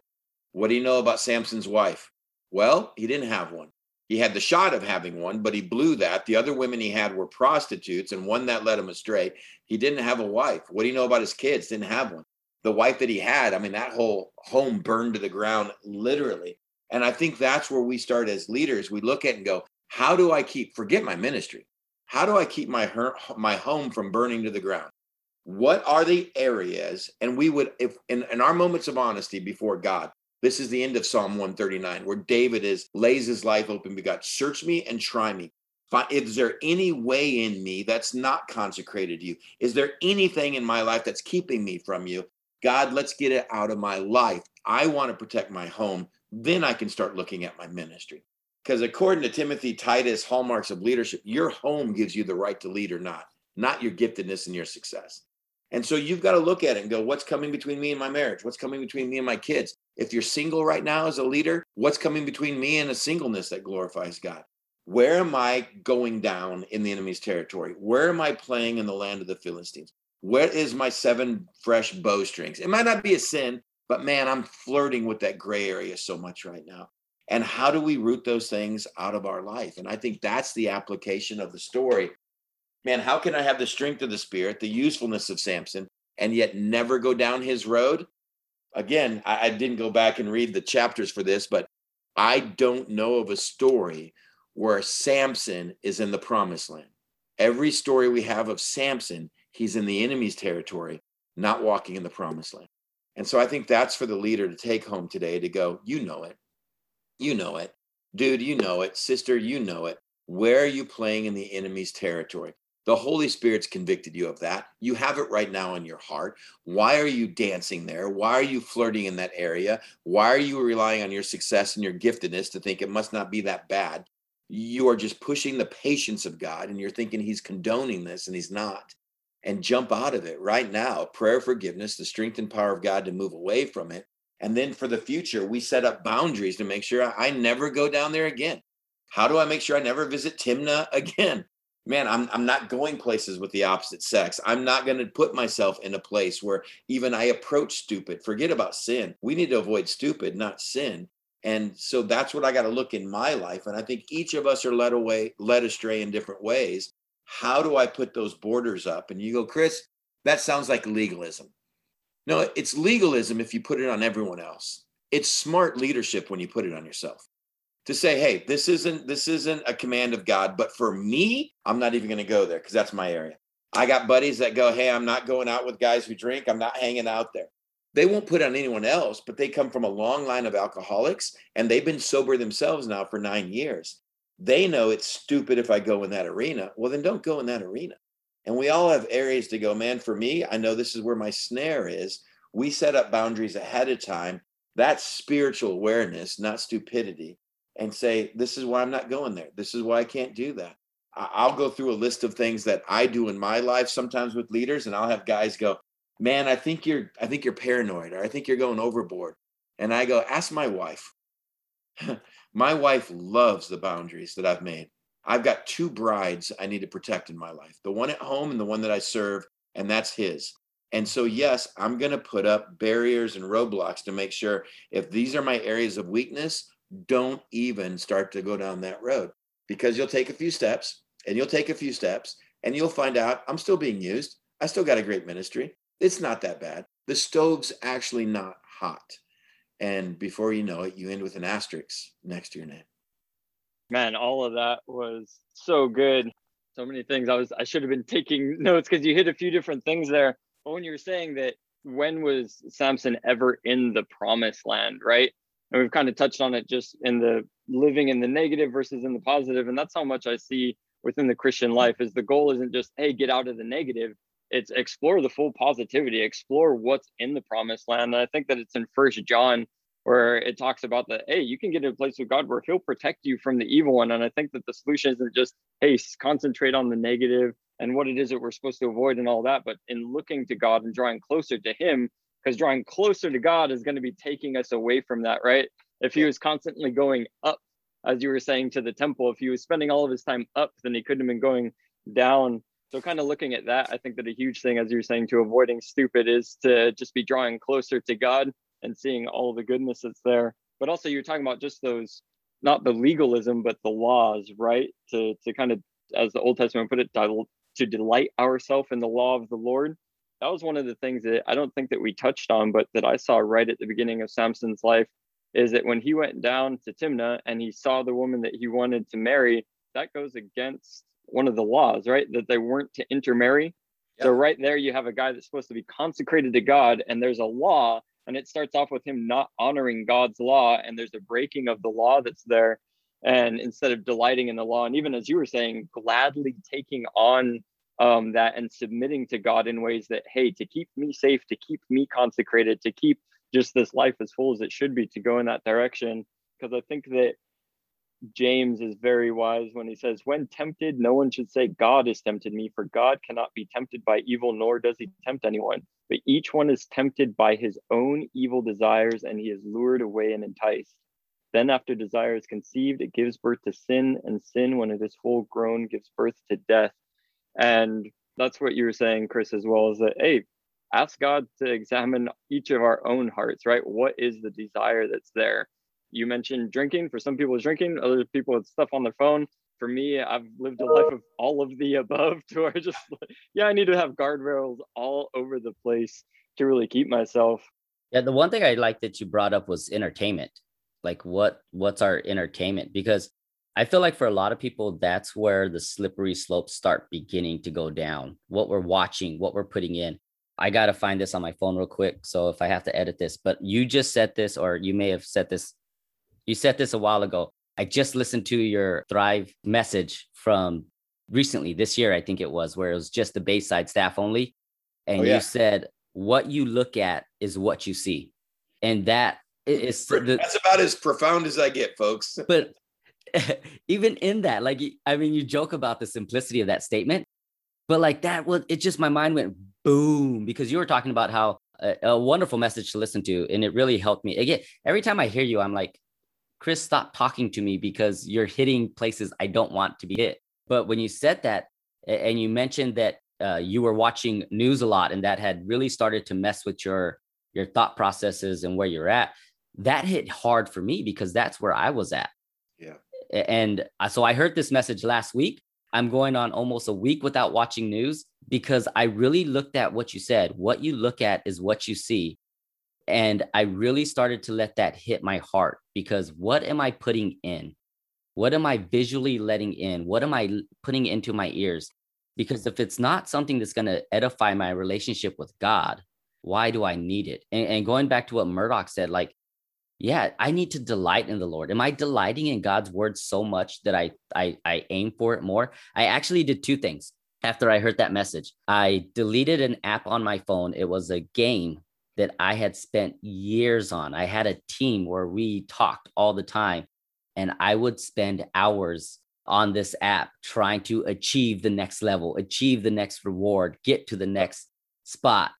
What do you know about Samson's wife? Well, he didn't have one. He had the shot of having one, but he blew that. The other women he had were prostitutes, and one that led him astray. He didn't have a wife. What do you know about his kids? Didn't have one. The wife that he had, I mean, that whole home burned to the ground, literally. And I think that's where we start as leaders. We look at and go, how do I keep, forget my ministry. How do I keep my, my home from burning to the ground? What are the areas? And we would, if in, in our moments of honesty before God, this is the end of Psalm 139, where David is lays his life open. to God, search me and try me. Is there any way in me that's not consecrated to you? Is there anything in my life that's keeping me from you? God, let's get it out of my life. I want to protect my home. Then I can start looking at my ministry. Because according to Timothy Titus, hallmarks of leadership, your home gives you the right to lead or not, not your giftedness and your success. And so you've got to look at it and go, what's coming between me and my marriage? What's coming between me and my kids? If you're single right now as a leader, what's coming between me and a singleness that glorifies God? Where am I going down in the enemy's territory? Where am I playing in the land of the Philistines? Where is my seven fresh bowstrings? It might not be a sin, but man, I'm flirting with that gray area so much right now. And how do we root those things out of our life? And I think that's the application of the story man, how can I have the strength of the spirit, the usefulness of Samson, and yet never go down his road? Again, I, I didn't go back and read the chapters for this, but I don't know of a story where Samson is in the promised land. Every story we have of Samson, he's in the enemy's territory, not walking in the promised land. And so I think that's for the leader to take home today to go, you know it. You know it. Dude, you know it. Sister, you know it. Where are you playing in the enemy's territory? The Holy Spirit's convicted you of that. You have it right now in your heart. Why are you dancing there? Why are you flirting in that area? Why are you relying on your success and your giftedness to think it must not be that bad? You are just pushing the patience of God and you're thinking he's condoning this and he's not. And jump out of it right now. Prayer forgiveness, the strength and power of God to move away from it. And then for the future, we set up boundaries to make sure I never go down there again. How do I make sure I never visit Timnah again? man, I'm I'm not going places with the opposite sex. I'm not going to put myself in a place where even I approach stupid. Forget about sin. We need to avoid stupid, not sin. And so that's what I got to look in my life. And I think each of us are led away, led astray in different ways. How do I put those borders up? And you go, Chris, that sounds like legalism. No, it's legalism if you put it on everyone else. It's smart leadership when you put it on yourself to say, hey, this isn't this isn't a command of God, but for me, I'm not even going to go there because that's my area. I got buddies that go, hey, I'm not going out with guys who drink. I'm not hanging out there. They won't put it on anyone else, but they come from a long line of alcoholics and they've been sober themselves now for nine years. They know it's stupid if I go in that arena. Well, then don't go in that arena. And we all have areas to go, man. For me, I know this is where my snare is. We set up boundaries ahead of time. That's spiritual awareness, not stupidity and say, this is why I'm not going there. This is why I can't do that. I'll go through a list of things that I do in my life sometimes with leaders, and I'll have guys go, man, I think you're, I think you're paranoid, or I think you're going overboard. And I go, ask my wife. my wife loves the boundaries that I've made. I've got two brides I need to protect in my life the one at home and the one that I serve, and that's his. And so, yes, I'm going to put up barriers and roadblocks to make sure if these are my areas of weakness, don't even start to go down that road because you'll take a few steps and you'll take a few steps and you'll find out I'm still being used. I still got a great ministry. It's not that bad. The stove's actually not hot. And before you know it, you end with an asterisk next to your name. Man, all of that was so good. So many things. I was I should have been taking notes because you hit a few different things there. But when you were saying that when was Samson ever in the promised land, right? and we've kind of touched on it just in the living in the negative versus in the positive and that's how much i see within the christian life is the goal isn't just hey get out of the negative it's explore the full positivity, explore what's in the promised land. And I think that it's in First John where it talks about that, hey, you can get in a place with God where He'll protect you from the evil one. And I think that the solution isn't just, hey, concentrate on the negative and what it is that we're supposed to avoid and all that, but in looking to God and drawing closer to Him, because drawing closer to God is going to be taking us away from that, right? If He was constantly going up, as you were saying to the temple, if He was spending all of His time up, then He couldn't have been going down. So, kind of looking at that, I think that a huge thing, as you were saying, to avoiding stupid is to just be drawing closer to God and seeing all the goodness that's there. But also, you're talking about just those, not the legalism, but the laws, right? To to kind of, as the Old Testament put it, to delight ourselves in the law of the Lord. That was one of the things that I don't think that we touched on, but that I saw right at the beginning of Samson's life is that when he went down to Timnah and he saw the woman that he wanted to marry, that goes against one of the laws, right? That they weren't to intermarry. Yep. So right there, you have a guy that's supposed to be consecrated to God, and there's a law and it starts off with him not honoring God's law and there's a breaking of the law that's there. And instead of delighting in the law and even as you were saying gladly taking on um, that and submitting to God in ways that hey to keep me safe to keep me consecrated to keep just this life as full as it should be to go in that direction. Because I think that James is very wise when he says, When tempted, no one should say, God has tempted me, for God cannot be tempted by evil, nor does he tempt anyone. But each one is tempted by his own evil desires, and he is lured away and enticed. Then, after desire is conceived, it gives birth to sin, and sin, when it is full grown, gives birth to death. And that's what you were saying, Chris, as well, is that, hey, ask God to examine each of our own hearts, right? What is the desire that's there? You mentioned drinking. For some people, it's drinking, other people, it's stuff on their phone for me, I've lived a life of all of the above to where just, yeah, I need to have guardrails all over the place to really keep myself. Yeah, the one thing I like that you brought up was entertainment. Like what what's our entertainment? Because I feel like for a lot of people, that's where the slippery slopes start beginning to go down. What we're watching, what we're putting in. I got to find this on my phone real quick. So if I have to edit this, but you just said this, or you may have said this, you said this a while ago. I just listened to your Thrive message from recently this year, I think it was, where it was just the Bayside staff only. And oh, yeah. you said, what you look at is what you see. And that is that's about as profound as I get, folks. But even in that, like, I mean, you joke about the simplicity of that statement, but like that was, it just, my mind went boom because you were talking about how a, a wonderful message to listen to. And it really helped me. Again, every time I hear you, I'm like, Chris, stop talking to me because you're hitting places I don't want to be hit. But when you said that, and you mentioned that uh, you were watching news a lot, and that had really started to mess with your your thought processes and where you're at, that hit hard for me because that's where I was at. Yeah. And so I heard this message last week. I'm going on almost a week without watching news because I really looked at what you said. What you look at is what you see. And I really started to let that hit my heart because what am I putting in? What am I visually letting in? What am I putting into my ears? Because if it's not something that's going to edify my relationship with God, why do I need it? And, and going back to what Murdoch said, like, yeah, I need to delight in the Lord. Am I delighting in God's word so much that I, I I aim for it more? I actually did two things after I heard that message. I deleted an app on my phone. It was a game that I had spent years on. I had a team where we talked all the time, and I would spend hours on this app trying to achieve the next level, achieve the next reward, get to the next spot.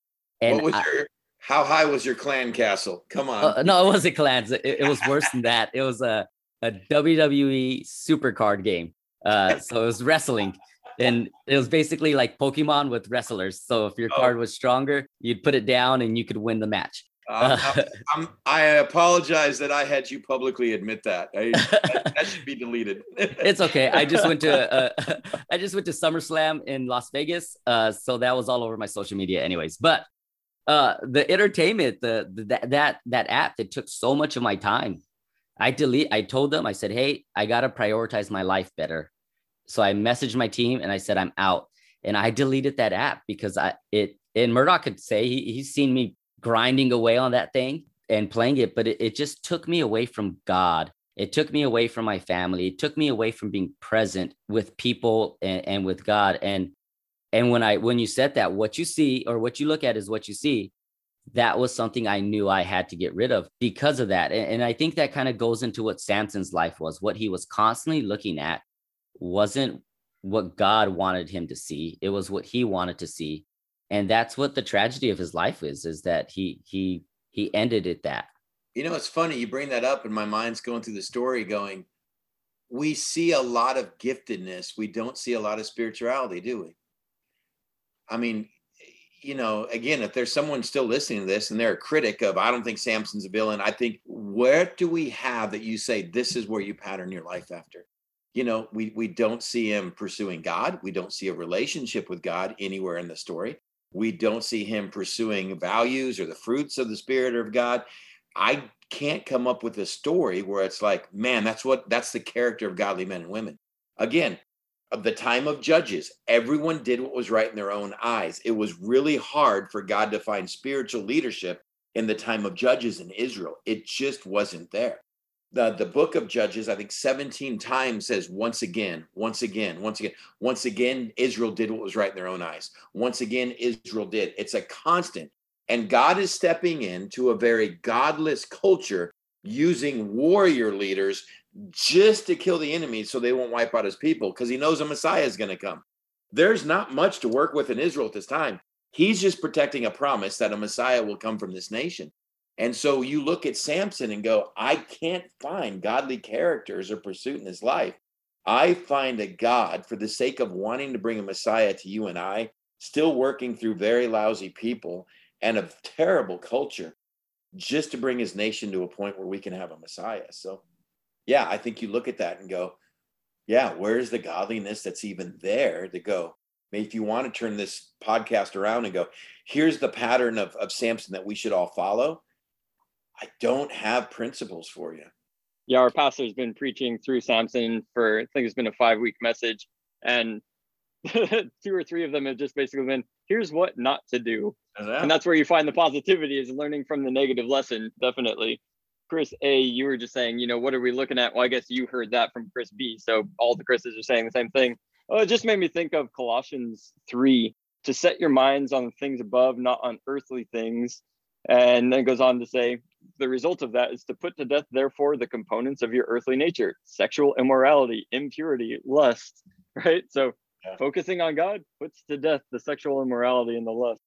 And what was I, your how high was your clan castle? Come on. Uh, no, it wasn't clans. It, it was worse than that. It was a, a WWE super card game. Uh, so it was wrestling and it was basically like Pokemon with wrestlers. So if your oh. card was stronger, you'd put it down and you could win the match. Um, I'm, i apologize that I had you publicly admit that. I, that, that, should be deleted. it's okay. I just went to uh, I just went to SummerSlam in Las Vegas, uh, so that was all over my social media, anyways. But uh, the entertainment, the, the that that that app that took so much of my time, I delete. I told them, I said, hey, I gotta prioritize my life better. So I messaged my team and I said, I'm out. And I deleted that app because I it and Murdoch could say he, he's seen me grinding away on that thing and playing it, but it, it just took me away from God. It took me away from my family. It took me away from being present with people and, and with God. And And when I when you said that, what you see or what you look at is what you see. That was something I knew I had to get rid of because of that. And, and I think that kind of goes into what Samson's life was. What he was constantly looking at wasn't what God wanted him to see. It was what he wanted to see. And that's what the tragedy of his life is, is that he he he ended it that. You know, it's funny you bring that up, and my mind's going through the story, going, we see a lot of giftedness. We don't see a lot of spirituality, do we? I mean, you know, again, if there's someone still listening to this and they're a critic of, I don't think Samson's a villain, I think, where do we have that you say this is where you pattern your life after? You know, we we don't see him pursuing God. We don't see a relationship with God anywhere in the story. We don't see him pursuing values or the fruits of the Spirit or of God. I can't come up with a story where it's like, man, that's what that's the character of godly men and women. Again, of the time of judges, everyone did what was right in their own eyes. It was really hard for God to find spiritual leadership in the time of judges in Israel. It just wasn't there the the book of judges i think 17 times says once again once again once again once again israel did what was right in their own eyes. Once again israel did. It's a constant. And god is stepping into a very godless culture using warrior leaders just to kill the enemy so they won't wipe out his people because he knows a messiah is going to come. There's not much to work with in israel at this time. He's just protecting a promise that a messiah will come from this nation and so you look at Samson and go, I can't find godly characters or pursuit in his life. I find a God for the sake of wanting to bring a Messiah to you and I, still working through very lousy people and a terrible culture just to bring his nation to a point where we can have a Messiah. So, yeah, I think you look at that and go, yeah, where's the godliness that's even there to go? If you want to turn this podcast around and go, here's the pattern of, of Samson that we should all follow I don't have principles for you. Yeah, our pastor's been preaching through Samson for I think it's been a five week message, and two or three of them have just basically been here's what not to do, and that's where you find the positivity is learning from the negative lesson. Definitely. Chris A, you were just saying, you know, what are we looking at? Well, I guess you heard that from Chris B. So all the Chris's are saying the same thing. Oh, it just made me think of Colossians 3 to set your minds on things above, not on earthly things. And then goes on to say, the result of that is to put to death, therefore, the components of your earthly nature sexual immorality, impurity, lust, right? So yeah. focusing on God puts to death the sexual immorality and the lust.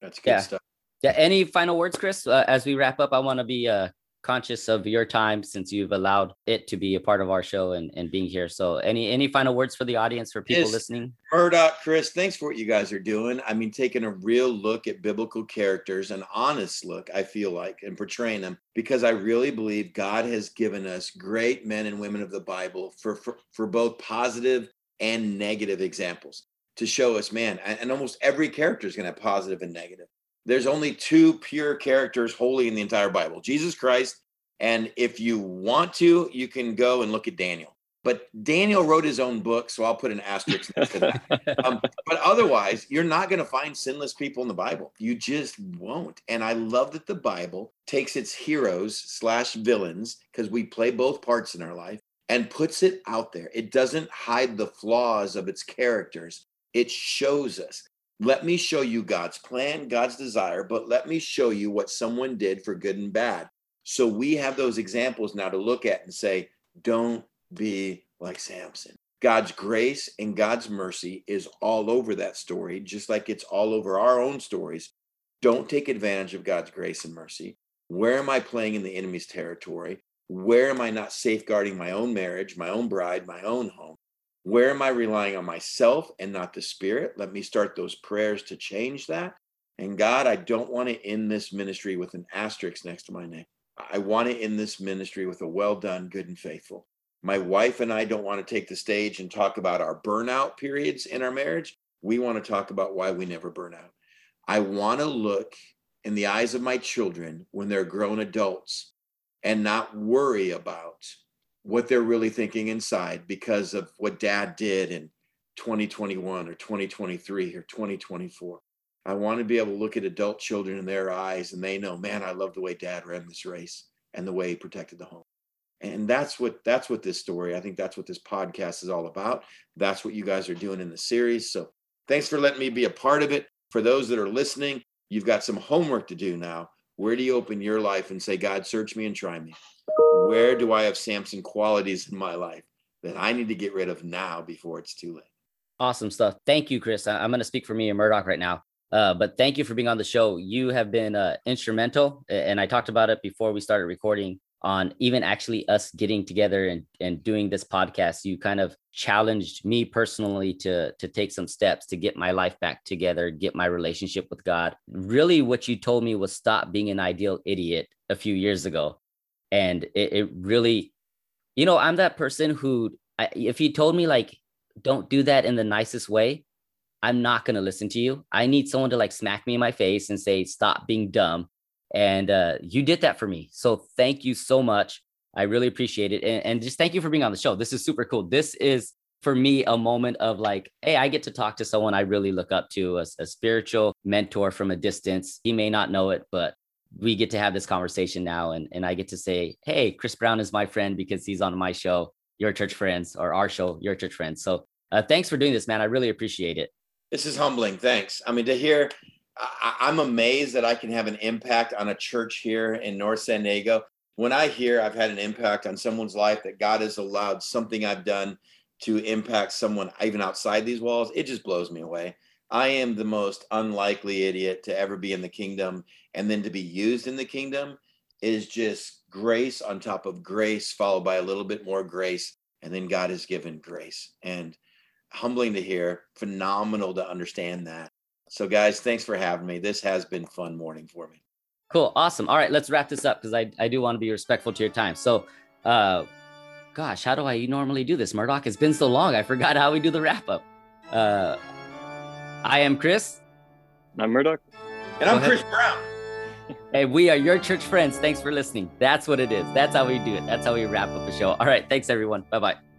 That's good yeah. stuff. Yeah. Any final words, Chris? Uh, as we wrap up, I want to be uh, conscious of your time since you've allowed it to be a part of our show and, and being here. So any any final words for the audience for people listening? Murdoch, Chris, thanks for what you guys are doing. I mean, taking a real look at biblical characters, an honest look, I feel like, and portraying them because I really believe God has given us great men and women of the Bible for for, for both positive and negative examples to show us, man, and almost every character is going to have positive and negative there's only two pure characters holy in the entire Bible Jesus Christ. And if you want to, you can go and look at Daniel. But Daniel wrote his own book, so I'll put an asterisk next to that. Um, but otherwise, you're not going to find sinless people in the Bible. You just won't. And I love that the Bible takes its heroes slash villains, because we play both parts in our life, and puts it out there. It doesn't hide the flaws of its characters. It shows us let me show you God's plan, God's desire, but let me show you what someone did for good and bad. So we have those examples now to look at and say, don't be like Samson. God's grace and God's mercy is all over that story, just like it's all over our own stories. Don't take advantage of God's grace and mercy. Where am I playing in the enemy's territory? Where am I not safeguarding my own marriage, my own bride, my own home? Where am I relying on myself and not the Spirit? Let me start those prayers to change that. And God, I don't want to end this ministry with an asterisk next to my name. I want to end this ministry with a well done, good and faithful. My wife and I don't want to take the stage and talk about our burnout periods in our marriage. We want to talk about why we never burn out. I want to look in the eyes of my children when they're grown adults and not worry about what they're really thinking inside because of what dad did in 2021 or 2023 or 2024. I want to be able to look at adult children in their eyes and they know, man, I love the way dad ran this race and the way he protected the home. And that's what that's what this story, I think that's what this podcast is all about. That's what you guys are doing in the series. So Thanks for letting me be a part of it. For those that are listening, you've got some homework to do now. Where do you open your life and say, God, search me and try me? Where do I have Samson qualities in my life that I need to get rid of now before it's too late? Awesome stuff. Thank you, Chris. I'm going to speak for me and Murdoch right now. Uh, but thank you for being on the show. You have been uh, instrumental, and I talked about it before we started recording on even actually us getting together and, and doing this podcast you kind of challenged me personally to to take some steps to get my life back together get my relationship with god really what you told me was stop being an ideal idiot a few years ago and it, it really you know i'm that person who I, if you told me like don't do that in the nicest way i'm not going to listen to you i need someone to like smack me in my face and say stop being dumb and uh, you did that for me. So thank you so much. I really appreciate it. And, and just thank you for being on the show. This is super cool. This is for me a moment of like, hey, I get to talk to someone I really look up to, a, a spiritual mentor from a distance. He may not know it, but we get to have this conversation now. And, and I get to say, hey, Chris Brown is my friend because he's on my show, Your Church Friends, or our show, Your Church Friends. So uh, thanks for doing this, man. I really appreciate it. This is humbling. Thanks. I mean, to hear I, am amazed that I can have an impact on a church here in North San Diego. When I hear I've had an impact on someone's life, that God has allowed something I've done to impact someone even outside these walls, it just blows me away. I am the most unlikely idiot to ever be in the kingdom. And then to be used in the kingdom is just grace on top of grace, followed by a little bit more grace. And then God has given grace. And humbling to hear, phenomenal to understand that. So, guys, thanks for having me. This has been fun morning for me. Cool. Awesome. All right, let's wrap this up because I, I do want to be respectful to your time. So, uh, gosh, how do I normally do this? Murdoch, it's been so long. I forgot how we do the wrap up. Uh, I am Chris. I'm Murdoch. And I'm Chris Brown. Hey, we are your church friends. Thanks for listening. That's what it is. That's how we do it. That's how we wrap up the show. All right. Thanks, everyone. Bye bye.